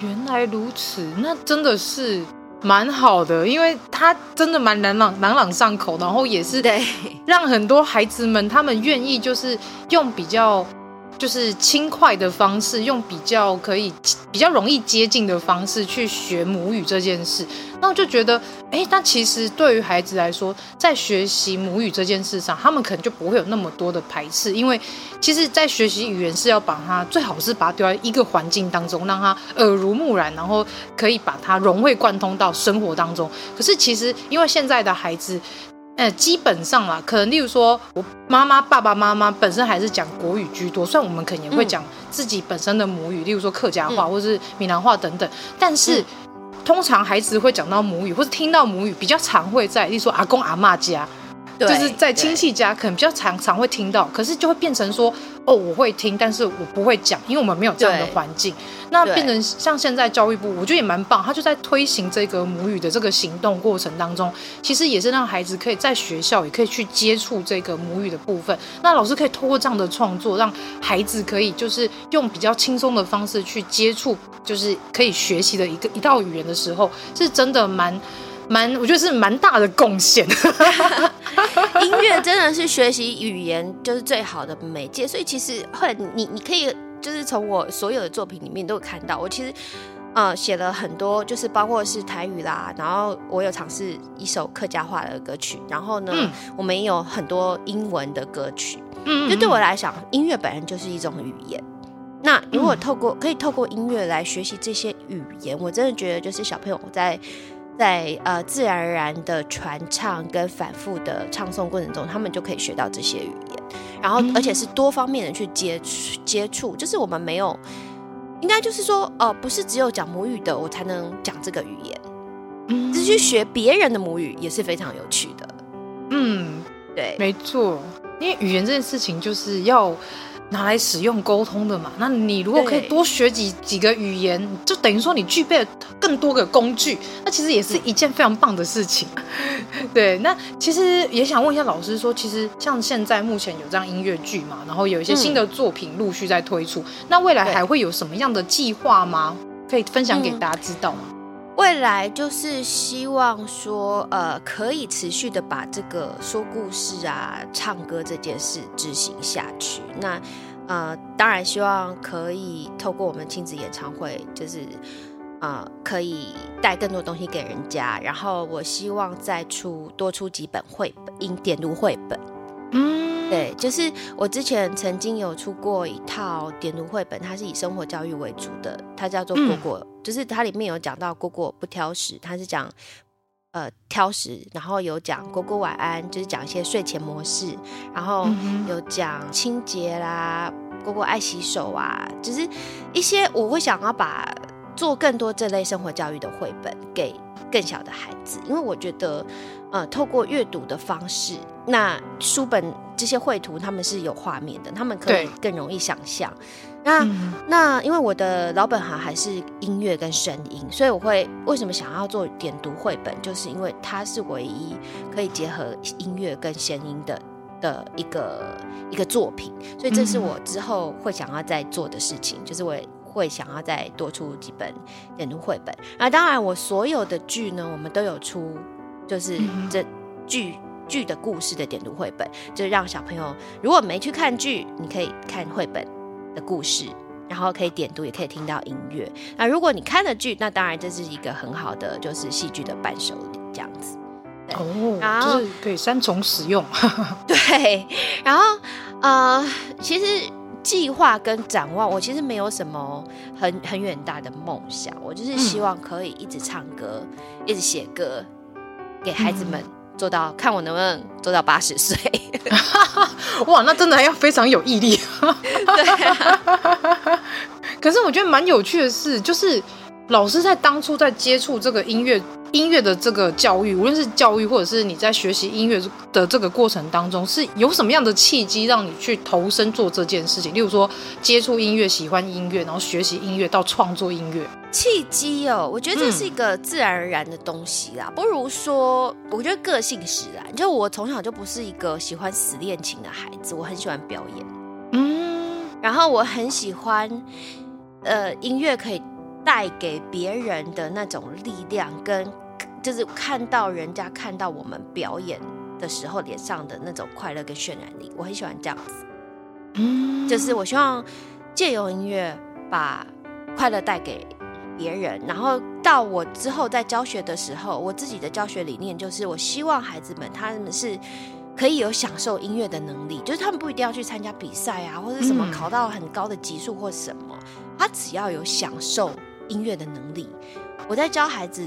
原来如此，那真的是蛮好的，因为他真的蛮朗朗朗朗上口，然后也是对让很多孩子们他们愿意就是用比较。就是轻快的方式，用比较可以比较容易接近的方式去学母语这件事，那我就觉得，哎，那其实对于孩子来说，在学习母语这件事上，他们可能就不会有那么多的排斥，因为其实，在学习语言是要把它最好是把它丢在一个环境当中，让他耳濡目染，然后可以把它融会贯通到生活当中。可是其实，因为现在的孩子。呃，基本上啦，可能例如说，我妈妈、爸爸妈妈本身还是讲国语居多，虽然我们可能也会讲自己本身的母语，嗯、例如说客家话或是闽南话等等，但是、嗯、通常孩子会讲到母语或是听到母语，比较常会在例如说阿公阿妈家。就是在亲戚家可能比较常常会听到，可是就会变成说，哦，我会听，但是我不会讲，因为我们没有这样的环境。那变成像现在教育部，我觉得也蛮棒，他就在推行这个母语的这个行动过程当中，其实也是让孩子可以在学校也可以去接触这个母语的部分。那老师可以通过这样的创作，让孩子可以就是用比较轻松的方式去接触，就是可以学习的一个一道语言的时候，是真的蛮。蛮，我觉得是蛮大的贡献。音乐真的是学习语言就是最好的媒介，所以其实后来你你可以就是从我所有的作品里面都有看到，我其实呃写了很多，就是包括是台语啦，然后我有尝试一首客家话的歌曲，然后呢，嗯、我们也有很多英文的歌曲。嗯，就对我来讲，音乐本身就是一种语言。那如果透过可以透过音乐来学习这些语言，我真的觉得就是小朋友在。在呃自然而然的传唱跟反复的唱诵过程中，他们就可以学到这些语言，然后而且是多方面的去接触接触，就是我们没有，应该就是说，呃，不是只有讲母语的我才能讲这个语言，嗯，只是去学别人的母语也是非常有趣的，嗯，对，没错，因为语言这件事情就是要。拿来使用沟通的嘛，那你如果可以多学几几个语言，就等于说你具备了更多个工具，那其实也是一件非常棒的事情。对，那其实也想问一下老师说，其实像现在目前有这样音乐剧嘛，然后有一些新的作品陆续在推出，嗯、那未来还会有什么样的计划吗？可以分享给大家知道吗？未来就是希望说，呃，可以持续的把这个说故事啊、唱歌这件事执行下去。那，呃，当然希望可以透过我们亲子演唱会，就是，呃，可以带更多东西给人家。然后，我希望再出多出几本绘本，音点读绘本。嗯。对，就是我之前曾经有出过一套点读绘本，它是以生活教育为主的，它叫做《果果》，嗯，就是它里面有讲到果果不挑食，它是讲呃挑食，然后有讲果果晚安，就是讲一些睡前模式，然后有讲清洁啦，果果爱洗手啊，就是一些我会想要把做更多这类生活教育的绘本给更小的孩子，因为我觉得呃透过阅读的方式。那书本这些绘图，他们是有画面的，他们可以更容易想象。那、嗯、那因为我的老本行还是音乐跟声音，所以我会为什么想要做点读绘本，就是因为它是唯一可以结合音乐跟声音的的一个一个作品，所以这是我之后会想要再做的事情，就是我会想要再多出几本点读绘本。那当然，我所有的剧呢，我们都有出，就是这剧。剧的故事的点读绘本，就是让小朋友如果没去看剧，你可以看绘本的故事，然后可以点读，也可以听到音乐。那如果你看了剧，那当然这是一个很好的就是戏剧的伴手礼，这样子。哦，然后就是可以三重使用。对，然后呃，其实计划跟展望，我其实没有什么很很远大的梦想，我就是希望可以一直唱歌，嗯、一直写歌给孩子们。嗯做到看我能不能做到八十岁，哇，那真的要非常有毅力。对啊，可是我觉得蛮有趣的是，就是老师在当初在接触这个音乐。音乐的这个教育，无论是教育或者是你在学习音乐的这个过程当中，是有什么样的契机让你去投身做这件事情？例如说接触音乐、喜欢音乐，然后学习音乐到创作音乐。契机哦，我觉得这是一个自然而然的东西啦，嗯、不如说，我觉得个性使然。就我从小就不是一个喜欢死练琴的孩子，我很喜欢表演，嗯，然后我很喜欢，呃，音乐可以带给别人的那种力量跟。就是看到人家看到我们表演的时候脸上的那种快乐跟渲染力，我很喜欢这样子。嗯，就是我希望借由音乐把快乐带给别人，然后到我之后在教学的时候，我自己的教学理念就是，我希望孩子们他们是可以有享受音乐的能力，就是他们不一定要去参加比赛啊，或者什么考到很高的级数或什么，他只要有享受音乐的能力。我在教孩子，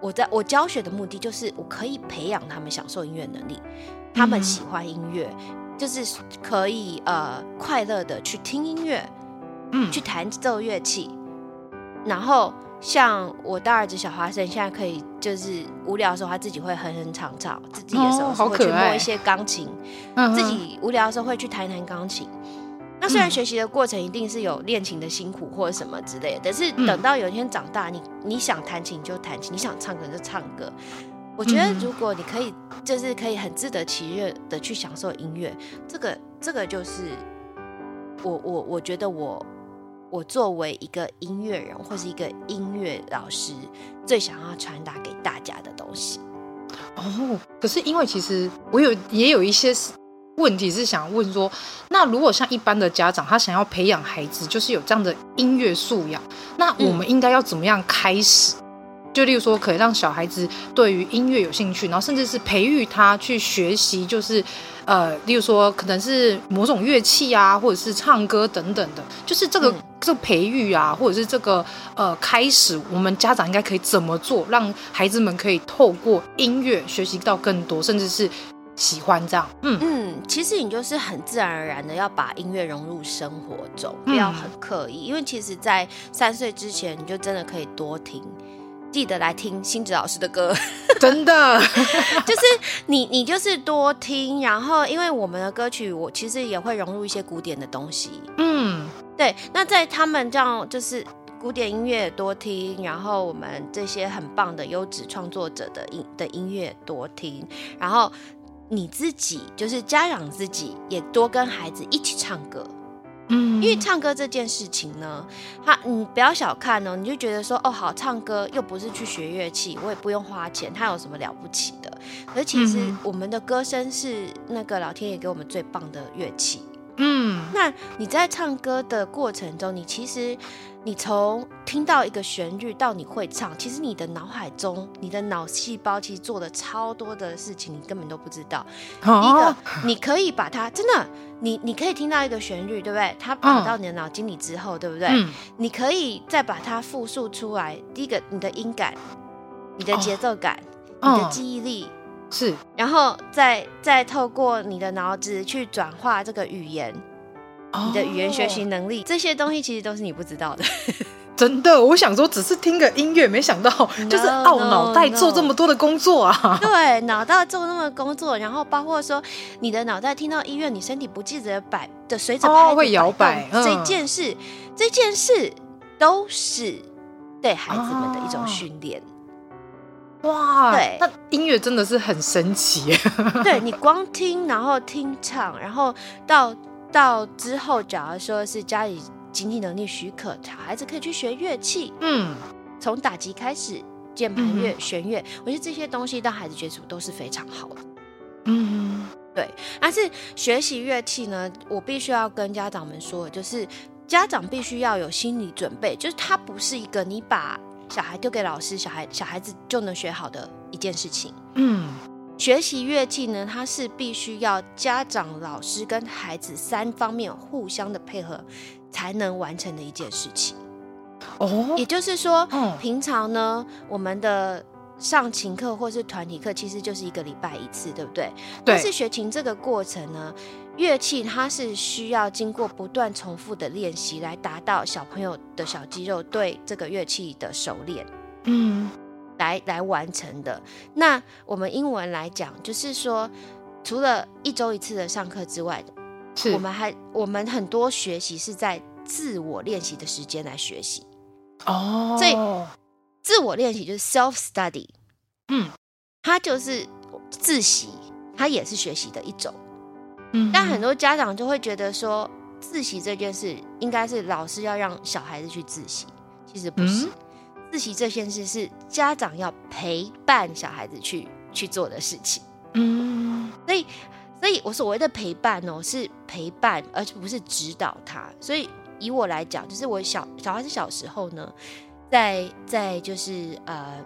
我在我教学的目的就是，我可以培养他们享受音乐能力，他们喜欢音乐，就是可以呃快乐的去听音乐，嗯，去弹奏乐器。然后像我大儿子小花生，现在可以就是无聊的时候，他自己会哼哼唱唱，自己的时候会去摸一些钢琴，哦、自己无聊的时候会去弹弹钢琴。那虽然学习的过程一定是有练琴的辛苦或者什么之类的，但是等到有一天长大，你你想弹琴就弹琴，你想唱歌就唱歌。我觉得如果你可以，就是可以很自得其乐的去享受音乐，这个这个就是我我我觉得我。我作为一个音乐人或是一个音乐老师，最想要传达给大家的东西。哦，可是因为其实我有也有一些问题是想问说，那如果像一般的家长，他想要培养孩子，就是有这样的音乐素养，那我们应该要怎么样开始？嗯就例如说，可以让小孩子对于音乐有兴趣，然后甚至是培育他去学习，就是呃，例如说可能是某种乐器啊，或者是唱歌等等的，就是这个、嗯、这个培育啊，或者是这个呃开始，我们家长应该可以怎么做，让孩子们可以透过音乐学习到更多，甚至是喜欢这样。嗯嗯，其实你就是很自然而然的要把音乐融入生活中，不要很刻意，嗯、因为其实，在三岁之前，你就真的可以多听。记得来听星子老师的歌，真的，就是你，你就是多听，然后因为我们的歌曲，我其实也会融入一些古典的东西，嗯，对。那在他们这样就是古典音乐多听，然后我们这些很棒的优质创作者的音的音乐多听，然后你自己就是家长自己也多跟孩子一起唱歌。嗯，因为唱歌这件事情呢，他你不要小看哦，你就觉得说哦，好唱歌又不是去学乐器，我也不用花钱，他有什么了不起的？而其实我们的歌声是那个老天爷给我们最棒的乐器。嗯，那你在唱歌的过程中，你其实你从听到一个旋律到你会唱，其实你的脑海中，你的脑细胞其实做了超多的事情，你根本都不知道。哦、一个，你可以把它真的，你你可以听到一个旋律，对不对？它跑到你的脑筋里之后，哦、对不对？嗯、你可以再把它复述出来。第一个，你的音感，你的节奏感，哦、你的记忆力。是，然后再再透过你的脑子去转化这个语言，哦、你的语言学习能力，这些东西其实都是你不知道的。真的，我想说只是听个音乐，没想到就是哦，脑袋做这么多的工作啊。No, no. 对，脑袋做那么多工作，然后包括说你的脑袋听到音乐，你身体不记得摆的随着拍、哦、会摇摆，嗯、这件事，这件事都是对孩子们的一种训练。哦哇，对，那音乐真的是很神奇。对，你光听，然后听唱，然后到到之后，假如说是家里经济能力许可，小孩子可以去学乐器。嗯，从打击开始，键盘乐、弦乐，我觉得这些东西让孩子接触都是非常好的。嗯，对。但是学习乐器呢，我必须要跟家长们说，就是家长必须要有心理准备，就是它不是一个你把。小孩丢给老师，小孩小孩子就能学好的一件事情。嗯，学习乐器呢，它是必须要家长、老师跟孩子三方面互相的配合才能完成的一件事情。哦，也就是说，嗯，平常呢，我们的上琴课或是团体课，其实就是一个礼拜一次，对不对？对。但是学琴这个过程呢，乐器它是需要经过不断重复的练习，来达到小朋友的小肌肉对这个乐器的熟练，嗯，来来完成的。那我们英文来讲，就是说，除了一周一次的上课之外，是我们还我们很多学习是在自我练习的时间来学习。哦，所以自我练习就是 self study，嗯，它就是自习，它也是学习的一种。嗯但很多家长就会觉得说，自习这件事应该是老师要让小孩子去自习，其实不是。嗯、自习这件事是家长要陪伴小孩子去去做的事情。嗯，所以所以我所谓的陪伴哦，是陪伴，而不是指导他。所以以我来讲，就是我小小孩子小时候呢，在在就是呃。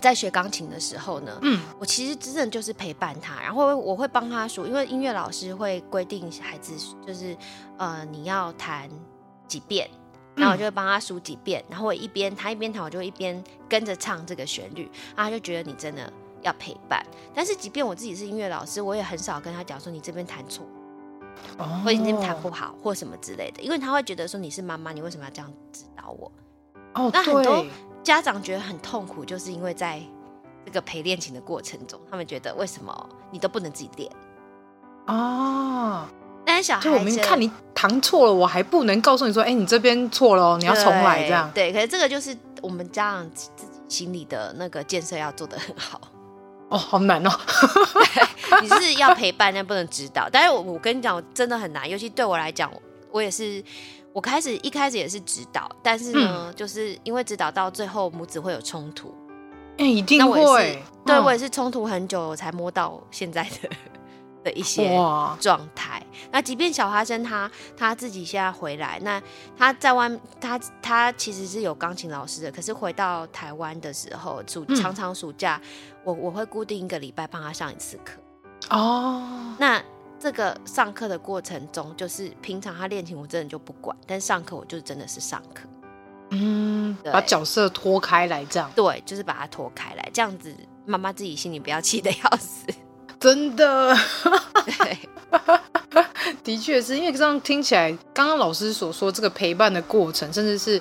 在学钢琴的时候呢，嗯，我其实真正就是陪伴他，然后我会帮他数，因为音乐老师会规定孩子就是，呃，你要弹几遍，然后我就会帮他数几遍，然后我一边他一边弹，我就一边跟着唱这个旋律，然后他就觉得你真的要陪伴。但是即便我自己是音乐老师，我也很少跟他讲说你这边弹错，哦，或者你这边弹不好，或什么之类的，因为他会觉得说你是妈妈，你为什么要这样指导我？哦，那很多。家长觉得很痛苦，就是因为在这个陪练琴的过程中，他们觉得为什么你都不能自己练啊？但小孩，就我们看你弹错了，我还不能告诉你说，哎、欸，你这边错了，你要重来这样。对，可是这个就是我们家长自己心里的那个建设要做得很好。哦，好难哦。你是要陪伴，但不能指导。但是我我跟你讲，真的很难，尤其对我来讲，我也是。我开始一开始也是指导，但是呢，嗯、就是因为指导到最后母子会有冲突，哎、欸，一定会。对、嗯、我也是冲突很久，我才摸到现在的的一些状态。那即便小花生他他自己现在回来，那他在外他他其实是有钢琴老师的，可是回到台湾的时候，暑常常暑假，嗯、我我会固定一个礼拜帮他上一次课。哦，那。这个上课的过程中，就是平常他练琴，我真的就不管；但上课，我就真的是上课。嗯，把角色拖开来，这样对，就是把它拖开来，这样子妈妈自己心里不要气得要死。真的，对，的确是因为这样听起来，刚刚老师所说这个陪伴的过程，甚至是。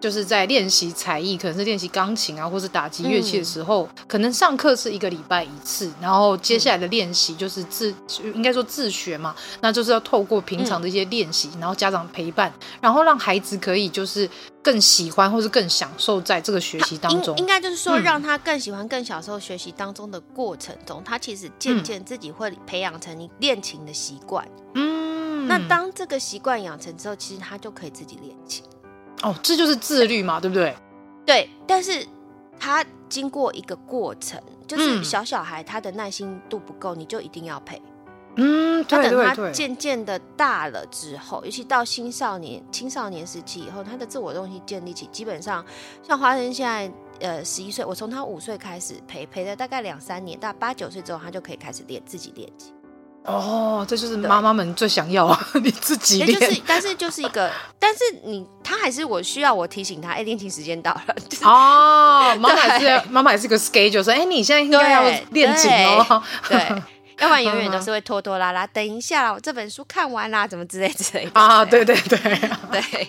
就是在练习才艺，可能是练习钢琴啊，或是打击乐器的时候，嗯、可能上课是一个礼拜一次，然后接下来的练习就是自，嗯、应该说自学嘛，那就是要透过平常的一些练习，嗯、然后家长陪伴，然后让孩子可以就是更喜欢或是更享受在这个学习当中。应该就是说，让他更喜欢、更享受学习当中的过程中，嗯、他其实渐渐自己会培养成你练琴的习惯。嗯，那当这个习惯养成之后，其实他就可以自己练琴。哦，这就是自律嘛，对不对？对，但是他经过一个过程，就是小小孩他的耐心度不够，嗯、你就一定要陪。嗯。他等他渐渐的大了之后，尤其到青少年、青少年时期以后，他的自我东西建立起，基本上像华生现在呃十一岁，我从他五岁开始陪，陪了大概两三年，到八九岁之后，他就可以开始练自己练琴。哦，这就是妈妈们最想要啊！你自己练，就是，但是就是一个，但是你他还是我需要我提醒他，哎，练琴时间到了。就是、哦，妈妈还是妈妈也是个 schedule，说，哎，你现在应该要练琴哦。对，对 要不然永远都是会拖拖拉拉。等一下，我这本书看完啦，怎么之类之类的。啊，对对对对。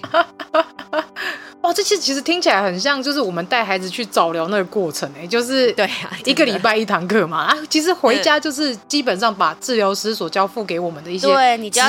哦，这其实其实听起来很像，就是我们带孩子去早疗那个过程哎，就是对啊，一个礼拜一堂课嘛啊，其实回家就是基本上把治疗师所交付给我们的一些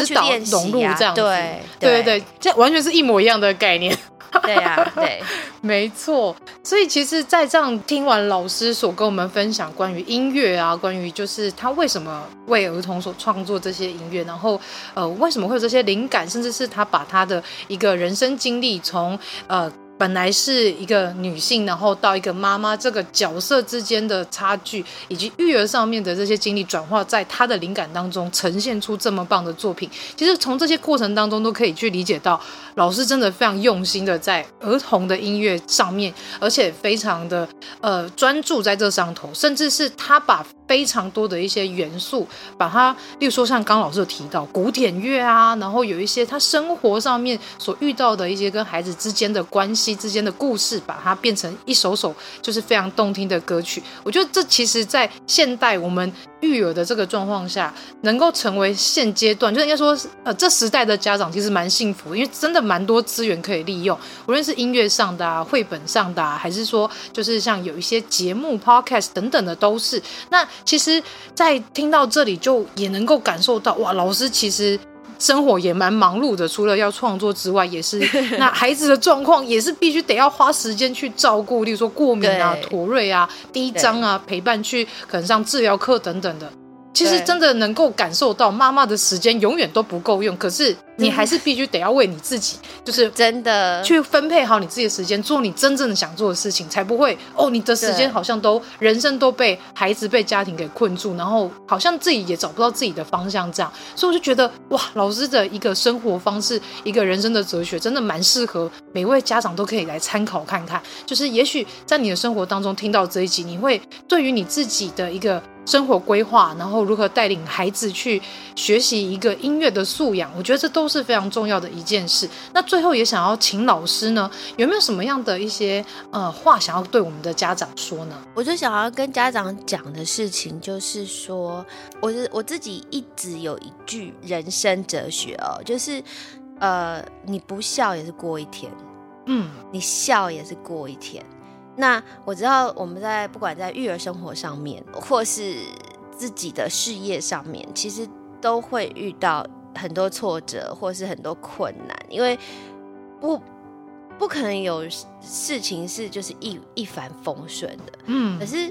指导融入这样子，对对对，这完全是一模一样的概念。对呀，对，没错。所以其实，在这样听完老师所跟我们分享关于音乐啊，关于就是他为什么为儿童所创作这些音乐，然后呃，为什么会有这些灵感，甚至是他把他的一个人生经历从呃。本来是一个女性，然后到一个妈妈这个角色之间的差距，以及育儿上面的这些经历转化，在她的灵感当中呈现出这么棒的作品。其实从这些过程当中都可以去理解到，老师真的非常用心的在儿童的音乐上面，而且非常的呃专注在这上头，甚至是他把非常多的一些元素，把它，例如说像刚老师有提到古典乐啊，然后有一些他生活上面所遇到的一些跟孩子之间的关系。之间的故事，把它变成一首首就是非常动听的歌曲。我觉得这其实，在现代我们育儿的这个状况下，能够成为现阶段，就应该说，呃，这时代的家长其实蛮幸福，因为真的蛮多资源可以利用，无论是音乐上的啊、绘本上的啊，还是说，就是像有一些节目、podcast 等等的，都是。那其实，在听到这里，就也能够感受到，哇，老师其实。生活也蛮忙碌的，除了要创作之外，也是 那孩子的状况也是必须得要花时间去照顾，例如说过敏啊、对。妥瑞啊、低张啊，陪伴去可能上治疗课等等的。其实真的能够感受到妈妈的时间永远都不够用，可是你还是必须得要为你自己，就是真的去分配好你自己的时间，做你真正的想做的事情，才不会哦，你的时间好像都人生都被孩子、被家庭给困住，然后好像自己也找不到自己的方向这样。所以我就觉得哇，老师的一个生活方式，一个人生的哲学，真的蛮适合每位家长都可以来参考看看。就是也许在你的生活当中听到这一集，你会对于你自己的一个。生活规划，然后如何带领孩子去学习一个音乐的素养，我觉得这都是非常重要的一件事。那最后也想要请老师呢，有没有什么样的一些呃话想要对我们的家长说呢？我就想要跟家长讲的事情，就是说，我是我自己一直有一句人生哲学哦，就是呃，你不笑也是过一天，嗯，你笑也是过一天。那我知道我们在不管在育儿生活上面，或是自己的事业上面，其实都会遇到很多挫折，或是很多困难，因为不不可能有事情是就是一一帆风顺的。嗯，可是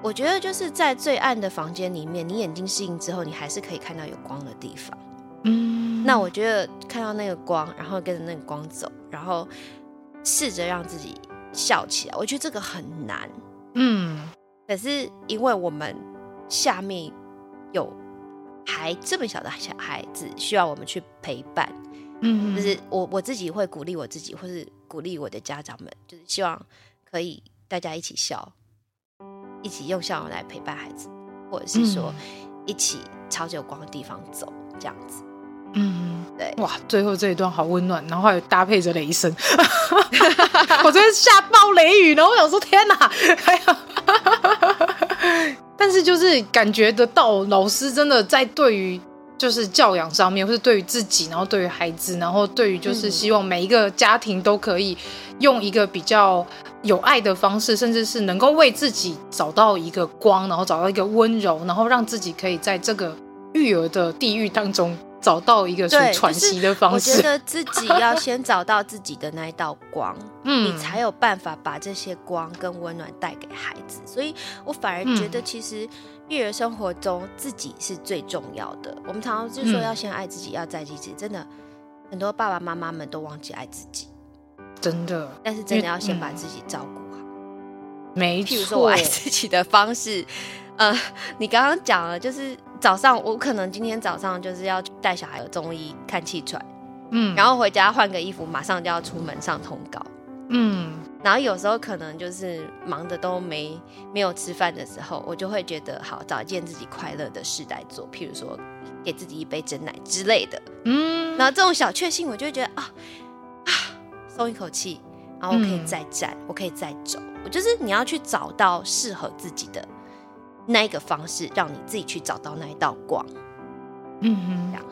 我觉得就是在最暗的房间里面，你眼睛适应之后，你还是可以看到有光的地方。嗯，那我觉得看到那个光，然后跟着那个光走，然后试着让自己。笑起来，我觉得这个很难，嗯，可是因为我们下面有还这么小的小孩子，需要我们去陪伴，嗯，就是我我自己会鼓励我自己，或是鼓励我的家长们，就是希望可以大家一起笑，一起用笑容来陪伴孩子，或者是说一起朝着有光的地方走，这样子。嗯，对，哇，最后这一段好温暖，然后还有搭配着雷声，我真的下暴雷雨呢。我想说，天哪，还有，但是就是感觉得到，老师真的在对于就是教养上面，或是对于自己，然后对于孩子，然后对于就是希望每一个家庭都可以用一个比较有爱的方式，甚至是能够为自己找到一个光，然后找到一个温柔，然后让自己可以在这个育儿的地狱当中。找到一个喘息的方式，就是、我觉得自己要先找到自己的那一道光，嗯，你才有办法把这些光跟温暖带给孩子。所以我反而觉得，其实育儿生活中自己是最重要的。我们常常就说要先爱自己，嗯、要在意自己。真的，很多爸爸妈妈们都忘记爱自己，真的。但是真的要先把自己照顾好。没错。譬如说我爱自己的方式，呃，你刚刚讲了，就是。早上我可能今天早上就是要带小孩有中医看气喘，嗯，然后回家换个衣服，马上就要出门上通告，嗯，然后有时候可能就是忙的都没没有吃饭的时候，我就会觉得好找一件自己快乐的事来做，譬如说给自己一杯真奶之类的，嗯，然后这种小确幸，我就会觉得啊啊松一口气，然后我可以再站，嗯，我可以再走，我就是你要去找到适合自己的。那一个方式，让你自己去找到那一道光。嗯哼，这样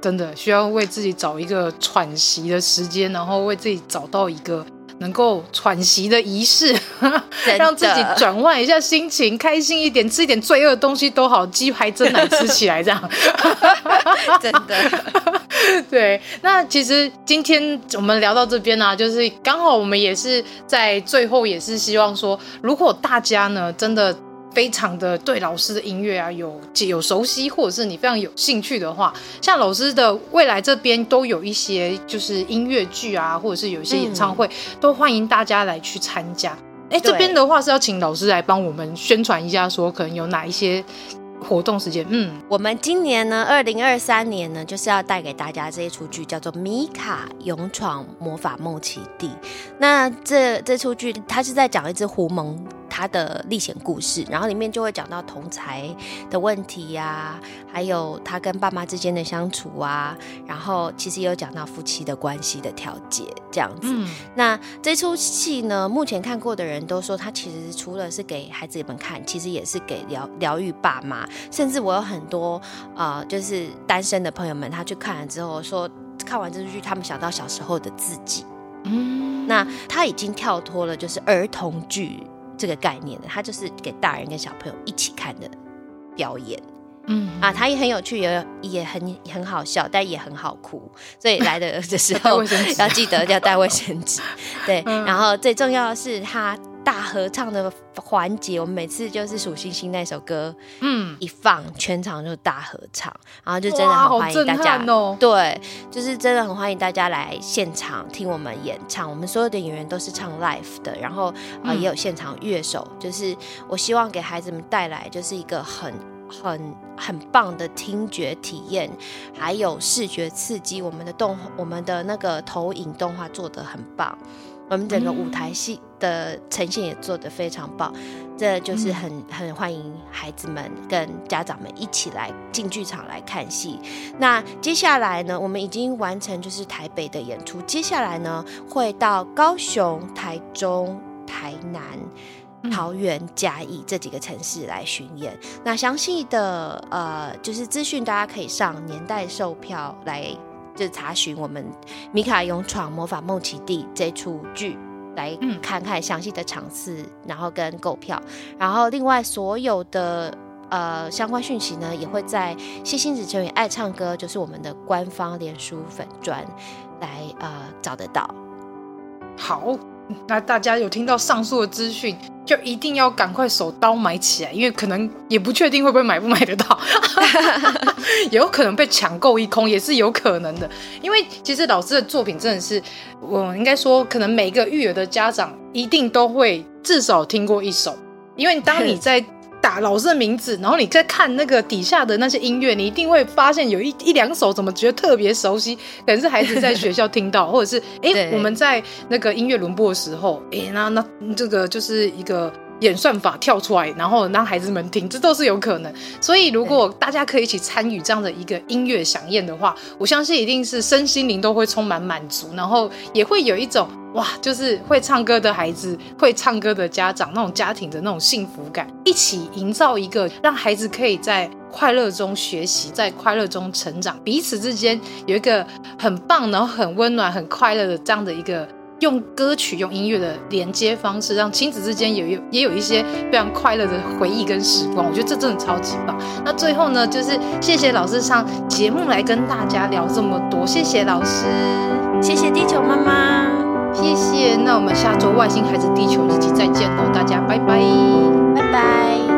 真的需要为自己找一个喘息的时间，然后为自己找到一个能够喘息的仪式，让自己转换一下心情，开心一点，吃一点罪恶的东西都好，鸡排蒸奶吃起来这样。真的，对。那其实今天我们聊到这边呢、啊，就是刚好我们也是在最后，也是希望说，如果大家呢真的。非常的对老师的音乐啊有有熟悉，或者是你非常有兴趣的话，像老师的未来这边都有一些就是音乐剧啊，或者是有一些演唱会，嗯、都欢迎大家来去参加。哎，这边的话是要请老师来帮我们宣传一下，说可能有哪一些活动时间。嗯，我们今年呢，二零二三年呢，就是要带给大家这一出剧，叫做《米卡勇闯魔法梦奇地》。那这这出剧，它是在讲一只狐獴。他的历险故事，然后里面就会讲到同才的问题呀、啊，还有他跟爸妈之间的相处啊，然后其实也有讲到夫妻的关系的调节这样子。嗯、那这出戏呢，目前看过的人都说，他其实除了是给孩子们看，其实也是给疗疗愈爸妈。甚至我有很多啊、呃，就是单身的朋友们，他去看了之后说，看完这出剧，他们想到小时候的自己。嗯，那他已经跳脱了，就是儿童剧。这个概念的，它就是给大人跟小朋友一起看的表演，嗯啊，它也很有趣，也也很很好笑，但也很好哭，所以来的 的时候要记得要带卫生纸，对，嗯、然后最重要的是它。大合唱的环节，我们每次就是数星星那首歌，嗯，一放全场就大合唱，然后就真的很欢迎大家哦，对，就是真的很欢迎大家来现场听我们演唱。我们所有的演员都是唱 live 的，然后啊、呃、也有现场乐手，嗯、就是我希望给孩子们带来就是一个很。很很棒的听觉体验，还有视觉刺激。我们的动，我们的那个投影动画做的很棒，我们整个舞台戏的呈现也做得非常棒。这就是很很欢迎孩子们跟家长们一起来进剧场来看戏。那接下来呢，我们已经完成就是台北的演出，接下来呢会到高雄、台中、台南。桃园、嘉义这几个城市来巡演，那详细的呃就是资讯，大家可以上年代售票来就查询我们《米卡勇闯魔法梦奇地》这出剧，来看看详细的场次，然后跟购票。然后另外所有的呃相关讯息呢，也会在星星子成员爱唱歌，就是我们的官方脸书粉砖来呃找得到。好。那大家有听到上述的资讯，就一定要赶快手刀买起来，因为可能也不确定会不会买不买得到，有可能被抢购一空也是有可能的。因为其实老师的作品真的是，我应该说，可能每个育儿的家长一定都会至少听过一首，因为当你 在。打老师的名字，然后你再看那个底下的那些音乐，你一定会发现有一一两首怎么觉得特别熟悉，可能是孩子在学校听到，或者是哎、欸、我们在那个音乐轮播的时候，哎、欸、那那这个就是一个演算法跳出来，然后让孩子们听，这都是有可能。所以如果大家可以一起参与这样的一个音乐响宴的话，我相信一定是身心灵都会充满满足，然后也会有一种。哇，就是会唱歌的孩子，会唱歌的家长，那种家庭的那种幸福感，一起营造一个让孩子可以在快乐中学习，在快乐中成长，彼此之间有一个很棒，然后很温暖、很快乐的这样的一个用歌曲、用音乐的连接方式，让亲子之间也有也有一些非常快乐的回忆跟时光。我觉得这真的超级棒。那最后呢，就是谢谢老师上节目来跟大家聊这么多，谢谢老师，谢谢地球妈妈。谢谢，那我们下周《外星孩子地球日记》再见喽，大家拜拜，拜拜。